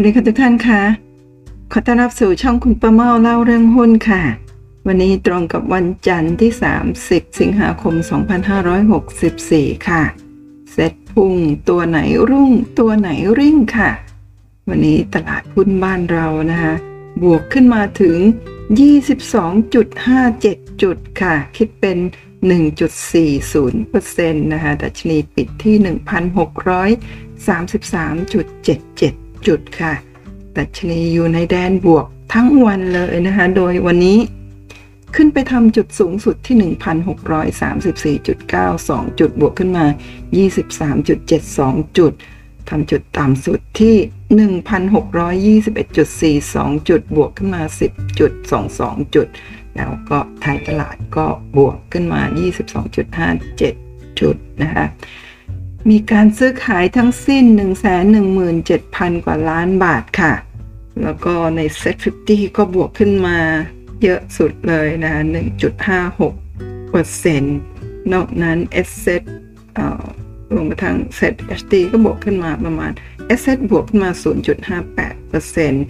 วัสดีค่ะทุกท่านคะขอต้อนรับสู่ช่องคุณประเมาเล่าเรื่องหุ้นค่ะ วันนี้ตรงกับวันจันทร์ที่ 30 สิงหาคม 2564 ค่ะ เซ็ตพุ่งตัวไหนรุ่งตัวไหนริ่งค่ะ วันนี้ตลาดหุ้นบ้านเรานะคะ บวกขึ้นมาถึง 22.57 จุดค่ะ คิดเป็น 1.40%นะคะดัชนีปิดที่ 1,633.77 จุดค่ะ ดัชนีอยู่ในแดนบวกทั้งวันเลยนะคะ โดยวันนี้ขึ้นไปทำจุดสูงสุดที่ 1,634.92 จุดบวกขึ้นมา 23.72 จุดทำจุดต่ำสุดที่ 1,621.42 จุดบวกขึ้นมา 10.22 จุด แล้วก็ไทยตลาดก็บวกขึ้นมา 22.57 จุดนะคะ มีการซื้อขายทั้งสิ้น 117,000 กว่าล้านบาทค่ะ แล้วก็ใน Set 50 ก็บวกขึ้นมาเยอะสุดเลยนะ1.56เปอร์เซ็นต์นอกนั้น Asset รวมกระทั่ง Set HD ก็บวกขึ้นมาประมาณ Asset บวกขึ้นมา 0.58เปอร์เซ็นต์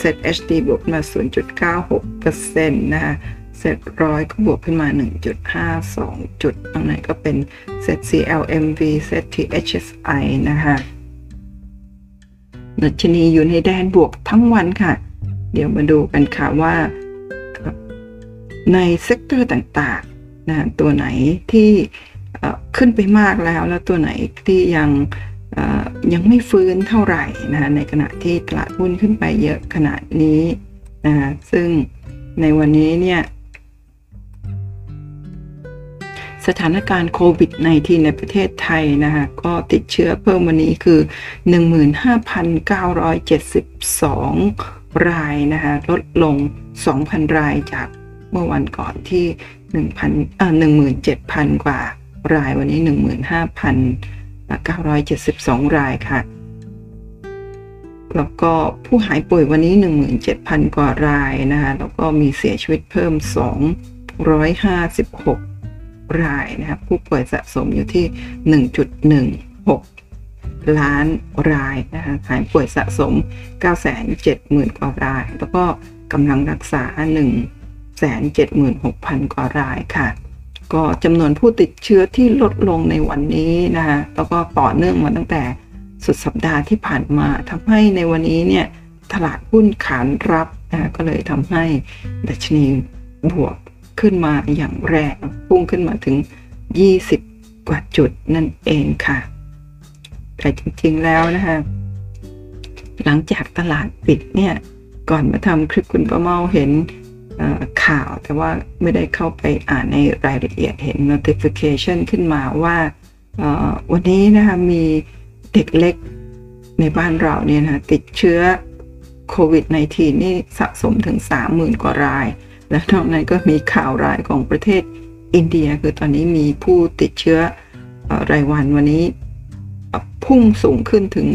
Set HD บวกขึ้นมา 0.96เปอร์เซ็นต์นะคะ SET100ก็บวกขึ้นมา 1.52 จุดตรงไหนก็เป็นเซต CLMV เซต THSI นะคะดัชนีอยู่ในแดนบวกทั้งวันค่ะ เดี๋ยวมาดูกันค่ะว่าใน sector ต่างๆนะตัวไหนที่ขึ้นไปมากแล้ว แล้วตัวไหนที่ยังยังไม่ฟื้นเท่าไหร่นะในขณะที่ตลาดหุ้นขึ้นไปเยอะขนาดนี้นะซึ่งในวันนี้เนี่ย สถานการณ์โควิด -19 ในประเทศไทยนะคะก็ติดเชื้อเพิ่มวันนี้คือ 15,972 รายนะคะลดลง 2,000 รายจากเมื่อวันก่อนที่ 1,000เอ่อ17,000 กว่ารายวันนี้ 15,972 รายค่ะ แล้วก็ผู้หายป่วยวันนี้ 17,000 กว่ารายนะคะแล้วก็มีเสียชีวิตเพิ่ม 256 รายนะครับผู้ป่วยสะสมอยู่ที่ 1.16 ล้านรายนะคะหายป่วยสะสม 970,000 กว่าราย แล้วก็กำลังรักษา 176,000 กว่ารายค่ะ ก็จำนวนผู้ติดเชื้อที่ลดลงในวันนี้นะคะแล้วก็ต่อเนื่องมาตั้งแต่สุดสัปดาห์ที่ผ่านมาทำให้ในวันนี้เนี่ยตลาดหุ้นขานรับนะก็เลยทำให้ดัชนีบวก ขึ้นมาอย่างแรงพุ่งขึ้นมาถึง 20 กว่าจุดนั่นเองค่ะ แต่จริงๆแล้วนะคะหลังจากตลาดปิดเนี่ย ก่อนมาทำคลิปคุณประเมาเห็นข่าวแต่ว่าไม่ได้เข้าไปอ่านในรายละเอียดเห็น notification ขึ้นมาว่าวันนี้นะคะมีเด็กเล็กในบ้านเราเนี่ยนะติดเชื้อโควิด -19 นี่สะสมถึง 30,000 กว่าราย และนอกนั้นก็มีข่าวรายของประเทศอินเดีย คือตอนนี้มีผู้ติดเชื้อรายวันวันนี้พุ่งสูงขึ้นถึง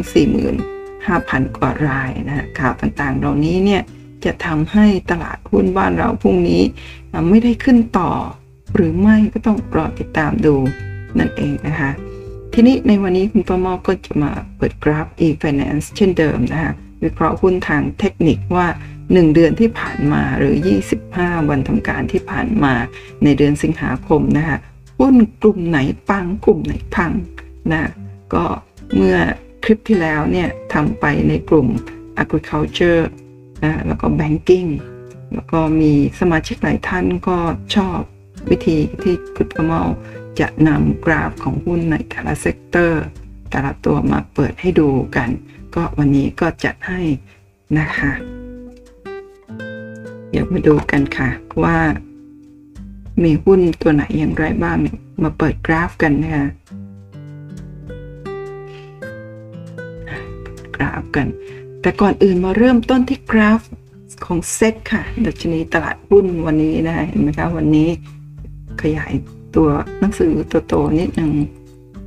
45,000 กว่ารายนะข่าวต่างๆ เหล่านี้เนี่ยจะทำให้ตลาดหุ้นบ้านเราพรุ่งนี้ไม่ได้ขึ้นต่อ หรือไม่ก็ต้องรอติดตามดูนั่นเองนะคะ ทีนี้ในวันนี้คุณประมอก็จะมาเปิดกราฟ e-finance เช่นเดิมนะคะวิเคราะห์หุ้นทางเทคนิคว่า 1 เดือนที่ผ่านมาหรือ 25 วันทำการที่ผ่านมาในเดือนสิงหาคมนะคะหุ้นกลุ่มไหนปังกลุ่มไหนพังนะก็เมื่อคลิปที่แล้วเนี่ยทำไปในกลุ่ม agriculture นะแล้วก็ banking แล้วก็มีสมาชิกหลายท่านก็ชอบวิธีที่คุณป้าเมาจะนำกราฟของหุ้นในแต่ละ sector แต่ละตัวมาเปิดให้ดูกัน ก็วันนี้ก็จัดให้นะคะ เดี๋ยวมาดูกันค่ะว่า มีหุ้นตัวไหนอย่างไรบ้างมาเปิดกราฟกันนะคะกราฟกัน แต่ก่อนอื่นมาเริ่มต้นที่กราฟของเซ็ตค่ะ ดัชนีตลาดหุ้นวันนี้นะเห็นไหมคะวันนี้ขยายตัวหนังสือตัวโตนิดหนึ่ง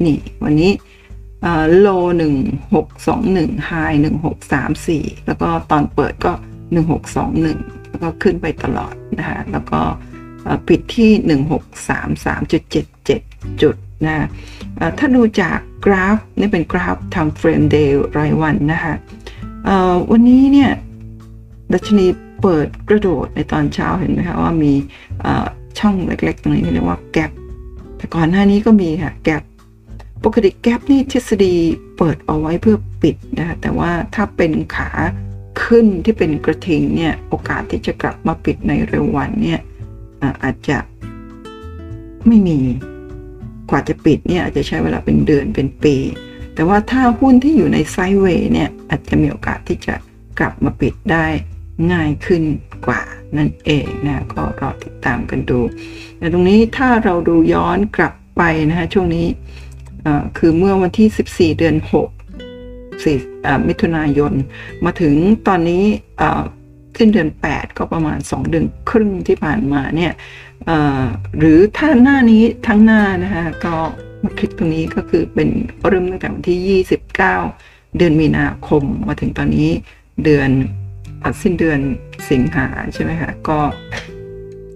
นี่ วันนี้โลหนึ่งหกสองหนึ่งไฮหนึ่งหกสามสี่แล้วก็ตอนเปิดก็หนึ่งหกสองหนึ่ง ก็ขึ้นไปตลอดนะคะแล้วก็ปิดที่หนึ่งหกสามสามจุดเจ็ดเจ็ดจุดนะถ้าดูจากกราฟนี่เป็นกราฟทำเฟรมเดย์รายวันนะคะวันนี้เนี่ยดัชนีเปิดกระโดดในตอนเช้าเห็นไหมคะว่ามีช่องเล็กๆ ตรงนี้เรียกว่าแกลบแต่ก่อนหน้านี้ก็มีค่ะแกลบปกติแกลบนี่ทฤษฎีเปิดเอาไว้เพื่อปิดนะคะแต่ว่าถ้าเป็นขา ขึ้นที่เป็นกระทิงเนี่ยโอกาสที่จะกลับมาปิดในเร็ววันเนี่ยอาจจะไม่มีกว่าจะปิดเนี่ยอาจจะใช้เวลาเป็นเดือนเป็นปี แต่ว่าถ้าหุ้นที่อยู่ในไซด์เวย์เนี่ยอาจจะมีโอกาสที่จะกลับมาปิดได้ง่ายขึ้นกว่านั่นเองนะก็รอติดตามกันดู แต่ตรงนี้ถ้าเราดูย้อนกลับไปนะคะช่วงนี้คือเมื่อวันที่ 14 เดือน 6 4มิถุนายน มาถึงตอนนี้สิ้นเดือน 8 ก็ประมาณ 2 เดือนครึ่งที่ผ่านมาเนี่ยหรือถ้าหน้านี้ทั้งหน้านะคะก็มาคลิกตรงนี้ก็คือเป็นเริ่มตั้งแต่วันที่ 29 เดือนมีนาคม มาถึงตอนนี้เดือนสิ้นเดือนสิงหาใช่ไหมคะก็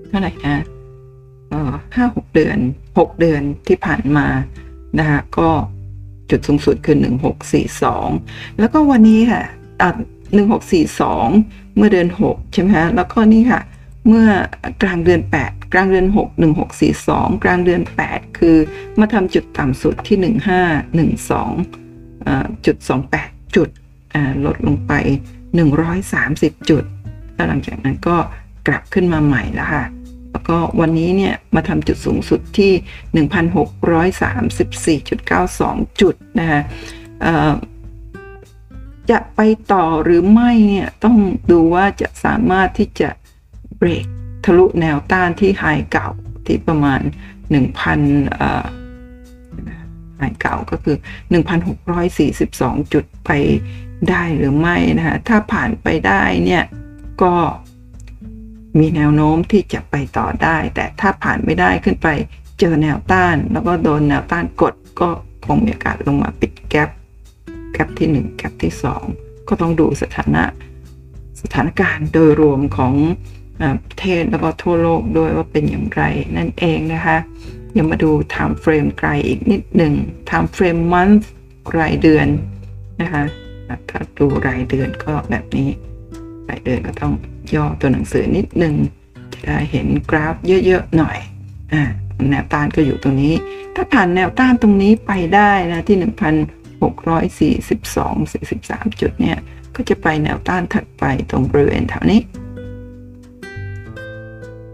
เท่าไหร่นะห้าหกเดือนหกเดือนที่ผ่านมานะคะก็ จุดสูงสุดคือหนึ่งหกสี่สองแล้วก็วันนี้ค่ะหนึ่งหกสี่สองเมื่อเดือนหกใช่ไหมคะแล้วก็นี่ค่ะ เมื่อกลางเดือนแปดกลางเดือนหกหนึ่งหกสี่สองกลางเดือนแปดคือมาทำจุดต่ำสุดที่หนึ่งห้าหนึ่งสองจุดสองแปดจุดลดลงไป 130 จุด แล้วหลังจากนั้นก็กลับขึ้นมาใหม่แล้วค่ะ ก็วันนี้เนี่ยมาทำจุดสูงสุดที่ 1,634.92 จุดนะคะจะไปต่อหรือไม่เนี่ยต้องดูว่าจะสามารถที่จะเบรกทะลุแนวต้านที่ไฮเก่าที่ประมาณ 1,000ไฮเก่าก็คือ 1,642 จุดไปได้หรือไม่นะคะถ้าผ่านไปได้เนี่ยก็ มีแนวโน้มที่จะไปต่อได้ แต่ถ้าผ่านไม่ได้ขึ้นไปเจอแนวต้าน แล้วก็โดนแนวต้านกดก็คงมีโอกาสลงมาปิดแกลบแกลบที่ 1 แกลบที่ 2 ก็ต้องดูสถานะสถานการณ์โดยรวมของประเทศแล้วก็ทั่วโลกด้วยว่าเป็นอย่างไรนั่นเองนะคะยังมาดู time frame ไกลอีกนิดหนึ่ง time frame month รายเดือนนะคะถ้าดูรายเดือนก็แบบนี้ รายเดือนก็ต้อง ย่อตัวหนังสือนิดนึงจะได้เห็นกราฟเยอะๆหน่อยอ่าแนวต้านก็อยู่ตรงนี้ ถ้าผ่านแนวต้านตรงนี้ไปได้นะที่ 1,642 43 จุดเนี่ย ก็จะไปแนวต้านถัดไปตรงบริเวณแถวนี้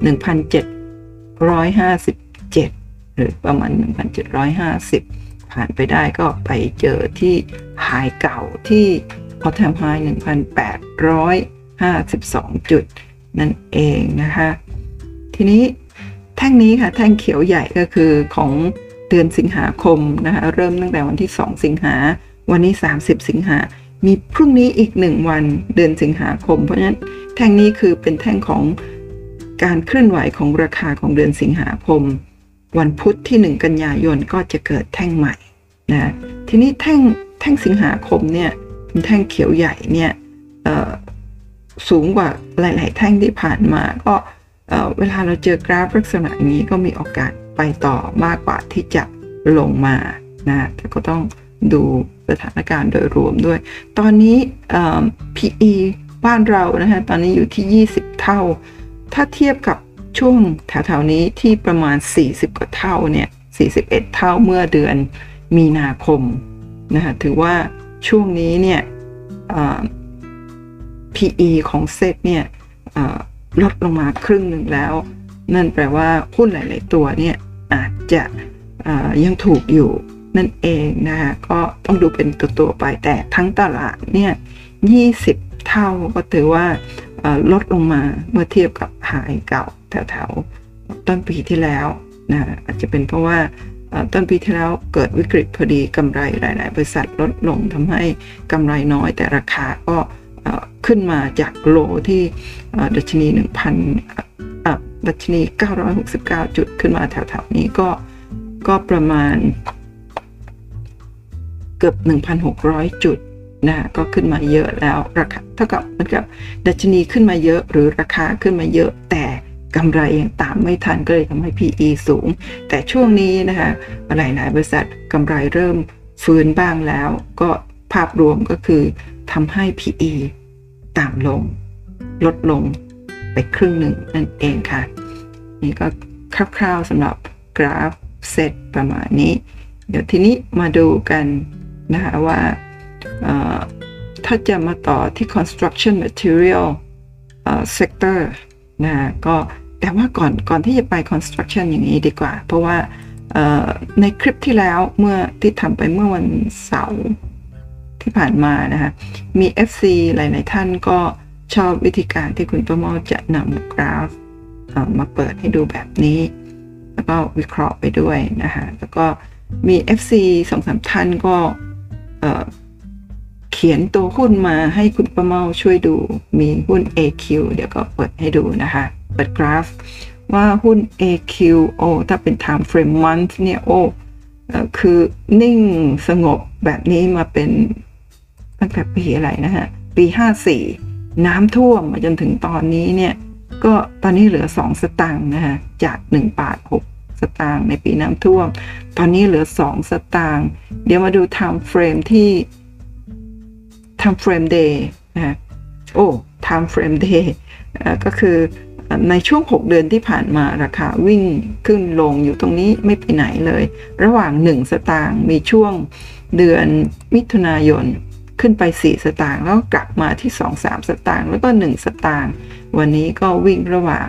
1,757 หรือประมาณ 1,750 ผ่านไปได้ก็ไปเจอที่หายเก่าที่พอทำหาย1,800 52 จุดนั่นเองนะคะ ทีนี้แท่งนี้ค่ะแท่งเขียวใหญ่ก็คือของเดือนสิงหาคมนะคะเริ่มตั้งแต่วันที่ 2 สิงหา วันนี้ 30 สิงหา มีพรุ่งนี้อีก 1 วันเดือนสิงหาคม เพราะฉะนั้นแท่งนี้คือเป็นแท่งของการเคลื่อนไหวของราคาของเดือนสิงหาคม วันพุธที่ 1 กันยายนก็จะเกิดแท่งใหม่นะทีนี้แท่งแท่งสิงหาคมเนี่ยแท่งเขียวใหญ่เนี่ย สูงกว่าหลาย ๆ แท่งที่ผ่านมา ก็เวลาเราเจอกราฟลักษณะอย่างนี้ก็มีโอกาสไปต่อมากกว่าที่จะลงมานะแต่ก็ต้องดูสถานการณ์โดยรวมด้วย ตอนนี้ PE บ้านเรานะฮะตอนนี้อยู่ที่ 20 เท่า ถ้าเทียบกับช่วงแถว ๆ นี้ที่ประมาณ 40 กว่าเท่าเนี่ย 41 เท่าเมื่อเดือนมีนาคมนะคะถือว่าช่วงนี้เนี่ย PE ของเซตเนี่ยลดลงมาครึ่งหนึ่งแล้ว นั่นแปลว่าหุ้นหลาย ๆ ตัวเนี่ยอาจจะยังถูกอยู่นั่นเองนะคะก็ต้องดูเป็นตัวๆไปแต่ทั้งตลาดเนี่ย20 เท่าก็ถือว่าลดลงมาเมื่อเทียบกับหายเก่าแถวๆต้นปีที่แล้วนะอาจจะเป็นเพราะว่าต้นปีที่แล้วเกิดวิกฤตพอดีกำไรหลาย ๆ บริษัทลดลงทำให้กำไรน้อยแต่ราคาก็ ขึ้นมาจากโลที่ดัชนี 1,000ดัชนี 969 จุดขึ้นมาแถวๆนี้ก็ก็ประมาณเกือบ 1,600 จุดนะก็ขึ้นมาเยอะแล้วราคาเท่ากับเหมือนกับดัชนีขึ้นมาเยอะหรือราคาขึ้นมาเยอะแต่กำไรยังตามไม่ทันก็เลยทำให้ PE สูง แต่ช่วงนี้นะคะหลายๆบริษัทกำไรเริ่มฟื้นบ้างแล้ว ก็ ภาพรวมก็คือทำให้ PE ต่ำลง ลดลงไปครึ่งหนึ่งนั่นเองค่ะ นี่ก็คร่าวๆสำหรับกราฟเซตประมาณนี้ เดี๋ยวทีนี้มาดูกันนะคะว่าถ้าจะมาต่อที่ construction material sector นะก็แต่ว่าก่อนก่อนที่จะไป construction อย่างนี้ดีกว่า เพราะว่าในคลิปที่แล้วเมื่อที่ทำไปเมื่อวันเสาร์ ที่ผ่านมานะคะมี FC หลาย ๆ ท่านก็ชอบวิธีการที่คุณประโมจะนำกราฟมาเปิดให้ดูแบบนี้ แล้วก็วิเคราะห์ไปด้วยนะคะแล้วก็มี FC สองสามท่านก็เขียนตัวหุ้นมาให้คุณประเมาช่วยดูมีหุ้น AQ เดี๋ยวก็เปิดให้ดูนะคะ เปิดกราฟ ว่าหุ้น AQ โอถ้าเป็น time frame month เนี่ยโอ้คือนิ่งสงบแบบนี้มาเป็น ตั้งแต่ปีอะไรนะฮะ ปี54น้ำท่วมมาจนถึงตอนนี้เนี่ย ก็ตอนนี้เหลือ2สตางค์นะฮะ จาก1บาท6สตางค์ในปีน้ำท่วม ตอนนี้เหลือ2สตางค์เดี๋ยวมาดู time frame ที่ time frame day นะโอ้ time frame day ก็คือในช่วง 6 เดือนที่ผ่านมาราคาวิ่งขึ้นลงอยู่ตรงนี้ไม่ไปไหนเลย ระหว่าง 1 สตางค์มีช่วงเดือนมิถุนายน ขึ้นไป 4 สตางค์แล้วกลับมาที่ 2 3 สตางค์แล้วก็ 1 สตางค์วันนี้ก็วิ่งระหว่าง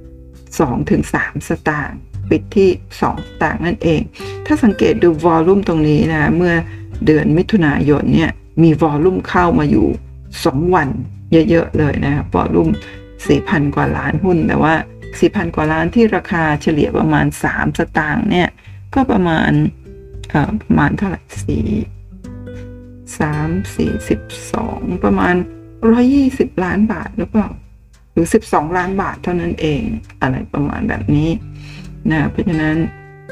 2 ถึง 3 สตางค์ปิดที่ 2 สตางค์นั่นเอง ถ้าสังเกตดูวอลลุ่มตรงนี้นะ เมื่อเดือนมิถุนายนเนี่ย มีวอลลุ่มเข้ามาอยู่ 2 วันเยอะๆเลยนะวอลลุ่ม 4,000 กว่าล้านหุ้นแต่ว่า 4,000 กว่าล้านที่ราคาเฉลี่ยประมาณ 3 สตางค์เนี่ย ก็ประมาณประมาณเท่าไหร่สี่ สามสี่สิบสองประมาณร้อยี่สิบล้านบาทหรือเปล่า หรือสิบสองล้านบาทเท่านั้นเอง อะไรประมาณแบบนี้นะเพราะฉะนั้น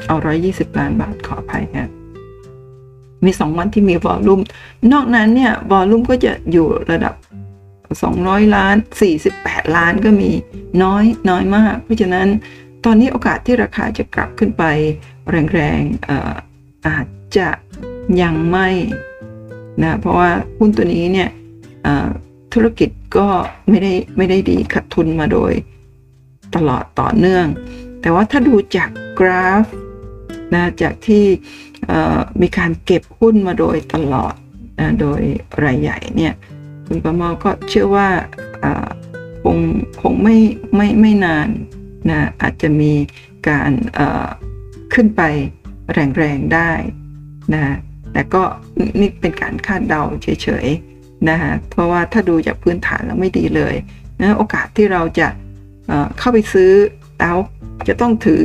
เอาร้อยี่สิบล้านบาทขออภัยนะมีสองวันที่มีวอลลุ่ม นอกนั้นเนี่ยวอลลุ่มก็จะอยู่ระดับ 200 ล้าน 48 ล้านก็มีน้อยน้อยมาก เพราะฉะนั้นตอนนี้โอกาสที่ราคาจะกลับขึ้นไปแรงๆออาจจะยังไม่ นะเพราะว่าหุ้นตัวนี้เนี่ยธุรกิจก็ไม่ได้ไม่ได้ดีขาดทุนมาโดยตลอดต่อเนื่อง แต่ว่าถ้าดูจากกราฟนะจากที่มีการเก็บหุ้นมาโดยตลอดนะโดยรายใหญ่เนี่ยคุณประมาก็เชื่อว่าคงคงไม่ไม่ไม่นานนะอาจจะมีการขึ้นไปแรงๆได้นะ แต่ก็นี่เป็นการคาดเดาเฉยๆนะคะเพราะว่าถ้าดูจากพื้นฐานแล้วไม่ดีเลยนะโอกาสที่เราจะเข้าไปซื้อแล้วจะต้องถือ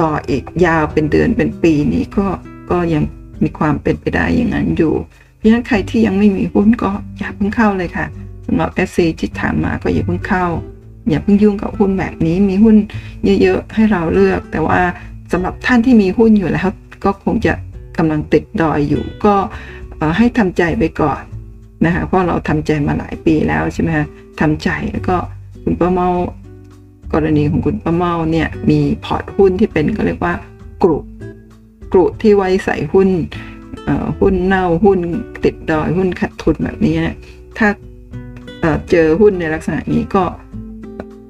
ต่ออีกยาวเป็นเดือนเป็นปีนี้ก็ก็ยังมีความเป็นไปได้อย่างนั้นอยู่ เพราะฉะนั้นใครที่ยังไม่มีหุ้นก็อย่าเพิ่งเข้าเลยค่ะสำหรับ SC ที่ถามมาก็อย่าเพิ่งเข้า อย่าเพิ่งยุ่งกับหุ้นแบบนี้มีหุ้นเยอะๆให้เราเลือก แต่ว่าสำหรับท่านที่มีหุ้นอยู่แล้ว ก็คงจะ กำลังติดดอยอยู่ก็ให้ทำใจไปก่อนนะคะเพราะเราทำใจมาหลายปีแล้วใช่ไหมฮะทำใจแล้วก็คุณป้าเมากรณีของคุณป้าเมาเนี่ยมีพอร์ตหุ้นที่เป็นก็เรียกว่ากรุกรุที่ไว้ใส่หุ้นหุ้นเน่าหุ้นติดดอยหุ้นขาดทุนแบบนี้เนี่ยถ้าเจอหุ้นในลักษณะนี้ก็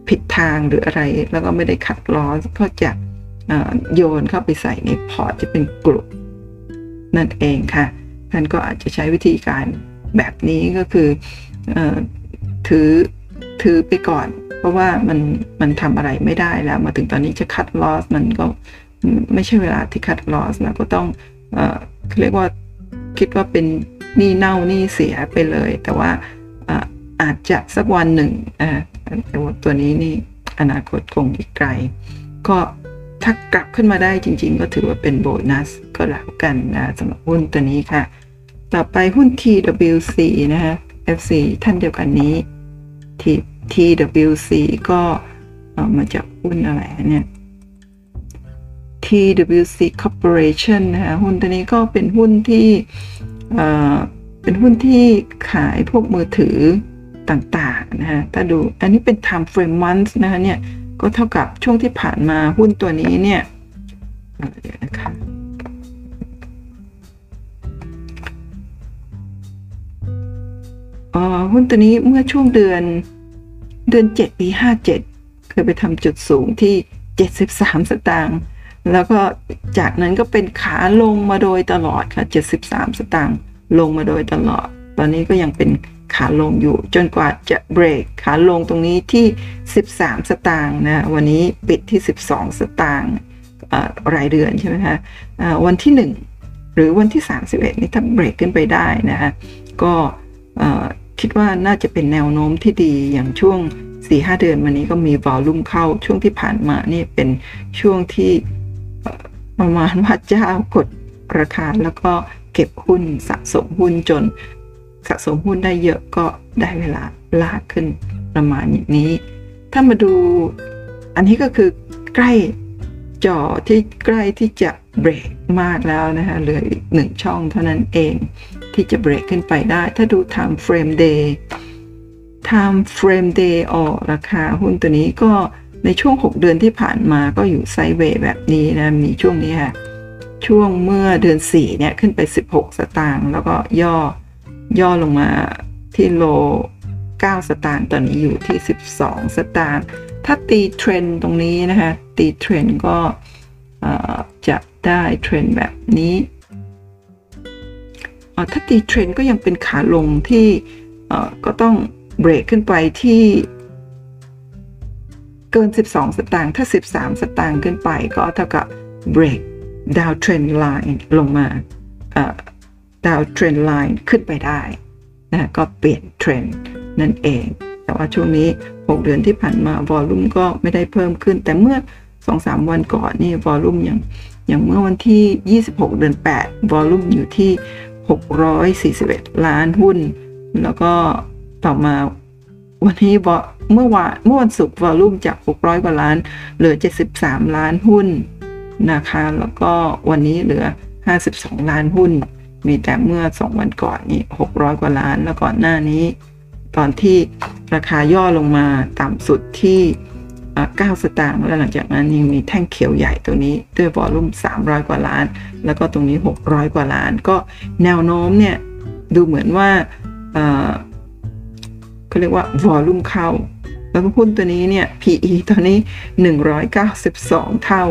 ผิดทางหรืออะไร แล้วก็ไม่ได้ขัดล้อก็จะโยนเข้าไปใส่ในพอร์ตที่เป็นกลุ่ม นั่นเองค่ะท่านก็อาจจะใช้วิธีการแบบนี้ก็คืออถือถือไปก่อน เพราะว่ามันมันทำอะไรไม่ได้แล้ว มาถึงตอนนี้จะคัดลอสมันก็ไม่ใช่เวลาที่คัดลอสแล้วก็ต้องเอเรียกว่าคิดว่าเป็นหนี้เน่าหนี้เสียไปเลย แต่ว่าอาจจะสักวันหนึ่งแต่ตัวนี้นี่อนาคตคงอีกไกล ก็ ถ้ากลับขึ้นมาได้จริง ๆ ก็ถือว่าเป็นโบนัสก็แล้วกันนะสำหรับหุ้นตัวนี้ค่ะ ต่อไปหุ้น TWC นะคะ FC ท่านเดียวกันนี้ TWC ก็มาจากหุ้นอะไรเนี่ย TWC Corporation นะคะหุ้นตัวนี้ก็เป็นหุ้นที่เป็นหุ้นที่ขายพวกมือถือต่าง ๆ นะฮะถ้าดูอันนี้เป็น time frame months นะคะเนี่ย ก็เท่ากับช่วงที่ผ่านมาหุ้นตัวนี้เนี่ยเดี๋ยวนะคะเอ่อหุ้นตัวนี้เมื่อช่วงเดือนเดือน 7 ปี 57 เคยไปทำจุดสูงที่ 73 สตางค์แล้วก็จากนั้นก็เป็นขาลงมาโดยตลอดค่ะ 73 สตางค์ลงมาโดยตลอด ตอนนี้ก็ยังเป็น ขาลงอยู่ จนกว่าจะเบรกขาลงตรงนี้ที่ 13 สตางค์นะวันนี้ปิดที่ 12 สตางค์รายเดือนใช่ไหมคะะวันที่ 1 หรือวันที่ 31 นี่ถ้าเบรกขึ้นไปได้นะคะก็คิดว่าน่าจะเป็นแนวโน้มที่ดีอย่างช่วง 4-5 เดือนวันนี้ก็มีวอลลุ่มเข้าช่วงที่ผ่านมานี่เป็นช่วงที่ประมาณว่าเจ้ากดราคาแล้วก็เก็บหุ้นสะสมหุ้นจน สะสมหุ้นได้เยอะก็ได้เวลาลากขึ้นประมาณอย่างนี้ ถ้ามาดูอันนี้ก็คือใกล้จอที่ใกล้ที่จะเบรกมากแล้วนะคะเหลืออีกหนึ่งช่องเท่านั้นเองที่จะเบรกขึ้นไปได้ ถ้าดู time frame day time frame day ออกราคาหุ้นตัวนี้ก็ในช่วง 6 เดือนที่ผ่านมาก็อยู่ไซด์เวย์แบบนี้นะ มีช่วงนี้ค่ะ ช่วงเมื่อเดือน 4 เนี่ย ขึ้นไป 16 สตางค์แล้วก็ย่อ ย่อลงมาที่โล 9 สตางค์ตอนนี้อยู่ที่ 12 สตางค์ถ้าตีเทรนตรงนี้นะคะ ตีเทรนก็จะได้เทรนแบบนี้ถ้าตีเทรนก็ยังเป็นขาลงที่ก็ต้องเบรกขึ้นไปที่เกิน 12 สตางค์ถ้า 13 สตางค์ขึ้นไปก็เท่ากับ break down trend line ลงมา down trend line ขึ้นไปได้นะก็เปลี่ยนเทรนด์นั่นเอง แต่ว่าช่วงนี้ 6 เดือนที่ผ่านมา volume ก็ไม่ได้เพิ่มขึ้น แต่เมื่อ 2-3 วันก่อนนี่ volume อย่างอย่างเมื่อวันที่ 26 เดือน 8 volume อยู่ที่ 641 ล้านหุ้น แล้วก็ต่อมาวันนี้เมื่อวานเมื่อวันศุกร์ volume จาก 600 กว่าล้าน เหลือ 73 ล้านหุ้นนะคะ แล้วก็วันนี้เหลือ 52 ล้านหุ้น มีแต่เมื่อ 2 วันก่อนนี่600 กว่าล้าน แล้วก่อนหน้านี้ ตอนที่ราคาย่อลงมาต่ำสุดที่ 9 สตางค์แล้วหลังจากนั้นยังมีแท่งเขียวใหญ่ตัวนี้ ด้วยวอลุ่ม 300 กว่าล้าน แล้วก็ตรงนี้ 600 กว่าล้าน ก็แนวโน้มเนี่ย ดูเหมือนว่าเขาเรียกว่าวอลุ่มเข้า แล้วหุ้นตัวนี้เนี่ย PE ตอนนี้ 192 เท่า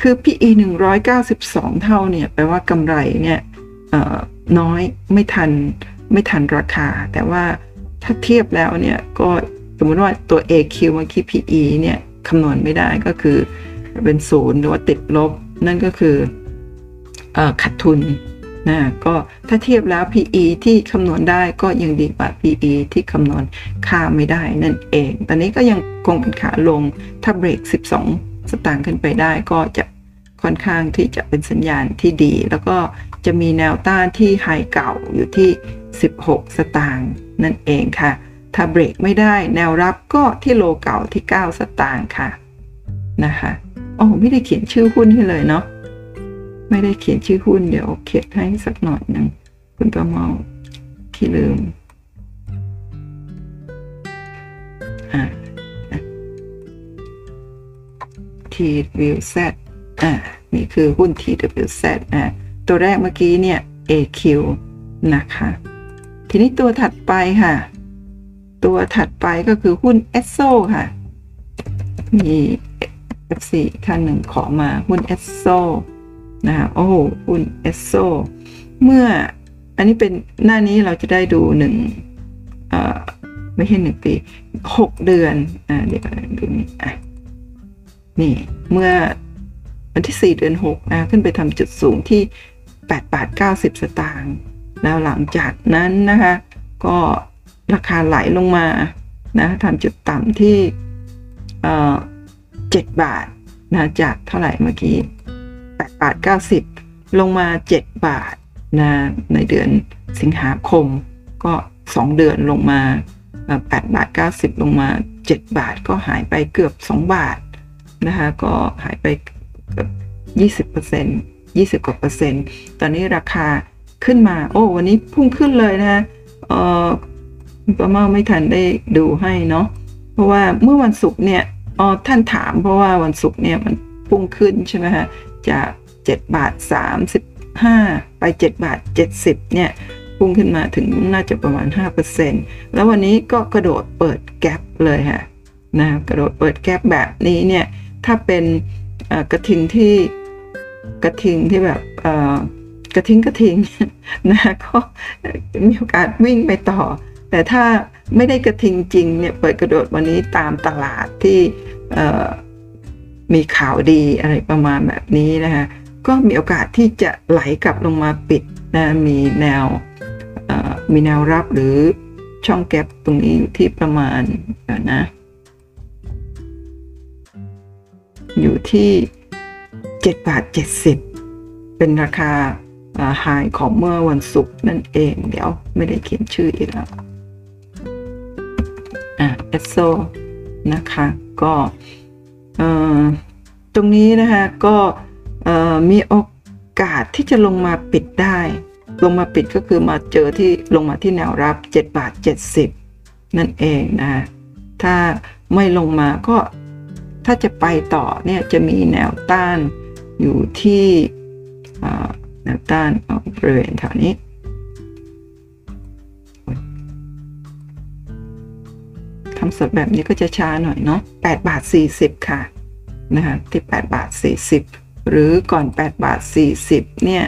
คือ PE 192 เท่าเนี่ยแปลว่ากำไรเนี่ย น้อยไม่ทันไม่ทันราคา แต่ว่าถ้าเทียบแล้วเนี่ยก็สมมติว่าตัว AQ เมื่อกี้ PE เนี่ยคำนวณไม่ได้ก็คือเป็นศูนย์หรือว่าติดลบ นั่นก็คืออขาดทุนนะก็ถ้าเทียบแล้ว PE ที่คำนวณได้ก็ยังดีกว่า PE ที่คำนวณค่าไม่ได้นั่นเอง ตอนนี้ก็ยังคงเป็นขาลงถ้าเบรก 12 สตางค์ขึ้นไปได้ก็จะค่อนข้างที่จะเป็นสัญญาณที่ดี แล้วก็ จะมีแนวต้านที่ไฮเก่าอยู่ที่ 16 สตางค์นั่นเองค่ะ ถ้าเบรกไม่ได้แนวรับก็ที่โลเก่าที่ 9 สตางค์ค่ะนะคะโอ้ไม่ได้เขียนชื่อหุ้นให้เลยเนาะไม่ได้เขียนชื่อหุ้นเดี๋ยวเขียนให้สักหน่อยหนึ่งคุณประเมาขี้ลืมทีวิวเซอ่านี่คือหุ้น TWZ อ่า ตัวแรกเมื่อกี้เนี่ย AQ นะคะ ทีนี้ตัวถัดไปค่ะ ตัวถัดไปก็คือหุ้น ESSO ค่ะ มี F4 ท่านหนึ่งขอมาหุ้น ESSO นะคะโอ้หุ้นเอสโซเมื่ออันนี้เป็นหน้านี้เราจะได้ดูหนึ่งไม่ใช่หนึ่งปีหกเดือนอ่าเดี๋ยวดูนี่อะนี่ เมื่อวันที่สี่เดือนหกนะขึ้นไปทำจุดสูงที่ แปดบาทเก้าสิบสตางค์แล้วหลังจากนั้นนะคะก็ราคาไหลลงมานะทำจุดต่ำที่เจ็ดบาทนะจากเท่าไหร่เมื่อกี้8บาท 90 ลงมา 7 บาทนะในเดือนสิงหาคม ก็ 2 เดือนลงมา 8 บาท 90 ลงมา 7 บาทก็หายไปเกือบ 2 บาทนะคะก็หายไปเกือบ20% 20กว่าเปอร์เซ็นต์ตอนนี้ราคาขึ้นมา โอ้ วันนี้พุ่งขึ้นเลยนะเออประมาไม่ทันได้ดูให้เนาะเพราะว่าเมื่อวันศุกร์เนี่ยอ๋อท่านถามเพราะว่าวันศุกร์เนี่ยมันพุ่งขึ้นใช่ไหมฮะจาก7บาท35 ไป 7 บาท 70 เนี่ยพุ่งขึ้นมาถึงน่าจะประมาณ 5%แล้ววันนี้ก็กระโดดเปิดแกลบเลยค่ะนะกระโดดเปิดแกลบแบบนี้เนี่ยถ้าเป็นกระทิงที่ กระทิงที่แบบกระทิงกระทิงนะก็มีโอกาสวิ่งไปต่อ แต่ถ้าไม่ได้กระทิงจริงเนี่ยเปิดกระโดดวันนี้ตามตลาดที่มีข่าวดีอะไรประมาณแบบนี้นะคะก็มีโอกาสที่จะไหลกลับลงมาปิดนะมีแนวมีแนวรับหรือช่องแก๊ปตรงนี้อยู่ที่ประมาณเดี๋ยวนะ อยู่ที่ 7บาท70 เป็นราคาไฮของเมื่อวันศุกร์นั่นเอง เดี๋ยวไม่ได้เขียนชื่ออีกแล้วอะเอสโซนะคะก็ตรงนี้นะคะก็มีโอกาสที่จะลงมาปิดได้ ลงมาปิดก็คือมาเจอที่ลงมาที่แนวรับ7บาท70 นั่นเองนะถ้าไม่ลงมาก็ถ้าจะไปต่อเนี่ยจะมีแนวต้าน อยู่ที่แนวต้านบริเวณแถวนี้ ทำสดแบบนี้ก็จะช้าหน่อยเนาะ8บาท 40 ค่ะ นะคะที่ 8 บาท 40 หรือก่อน 8 บาท 40 เนี่ย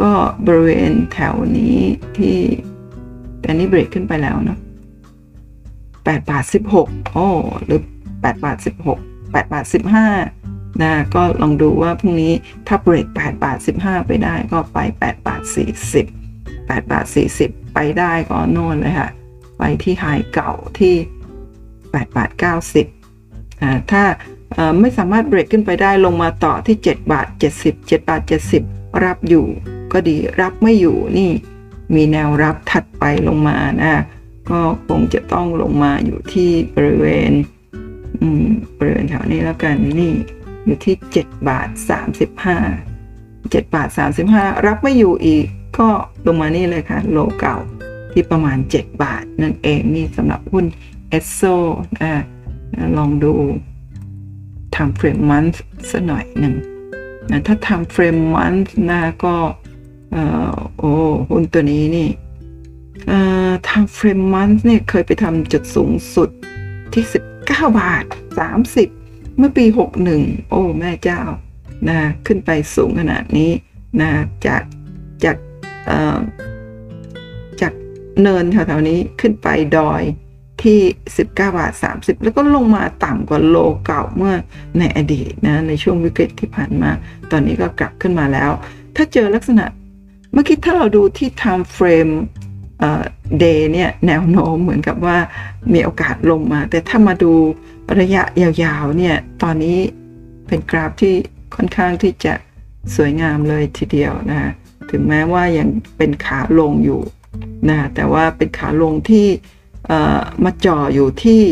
ก็บริเวณแถวนี้ที่แต่นี้เบรกขึ้นไปแล้วเนาะ8บาท 16 โอ้ หรือ 8 บาท 16 8 บาท 15 นะก็ลองดูว่าพรุ่งนี้ถ้าเบรก8บาท15 ไปได้ก็ไป8บาท40 8บาท40 ไปได้ก็โน่นเลยค่ะ ไปที่ไฮเก่าที่8บาท90อ่าถ้าไม่สามารถเบรกขึ้นไปได้ลงมาต่อที่ 7 บาท 70 7 บาท 70 รับอยู่ ก็ดีรับไม่อยู่นี่มีแนวรับถัดไปลงมานะก็คงจะต้องลงมาอยู่ที่บริเวณบริเวณแถวนี้แล้วกันนี่ อยู่ที่ 7 บาท 35 7 บาท 35 รับไม่อยู่อีกก็ลงมานี่เลยค่ะ โลเก่าที่ประมาณ 7 บาท นั่นเองนี่สำหรับหุ้นเอสโซนะลองดู time frame month สักหน่อยหนึ่งนะถ้า time frame month นะก็โอ้หุ้นตัวนี้นี่ time frame month เนี่ยเคยไปทำจุดสูงสุดที่ 19 บาท 30 เมื่อปี 61 โอ้ แม่เจ้านะขึ้นไปสูงขนาดนี้นะจากจากจากเนินแถวๆนี้ขึ้นไปดอยที่ 19 บาท 30 แล้วก็ลงมาต่ำกว่าโลเก่าเมื่อในอดีตนะในช่วงวิกฤตที่ผ่านมา ตอนนี้ก็กลับขึ้นมาแล้ว ถ้าเจอลักษณะเมื่อกี้ถ้าเราดูที่ time frame เดย์เนี่ยแนวโน้มเหมือนกับว่ามีโอกาสลงมา แต่ถ้ามาดู ระยะยาวๆเนี่ยตอนนี้เป็นกราฟที่ค่อนข้างที่จะสวยงามเลยทีเดียวนะถึงแม้ว่ายังเป็นขาลงอยู่นะแต่ว่าเป็นขาลงที่มาจ่ออยู่ที่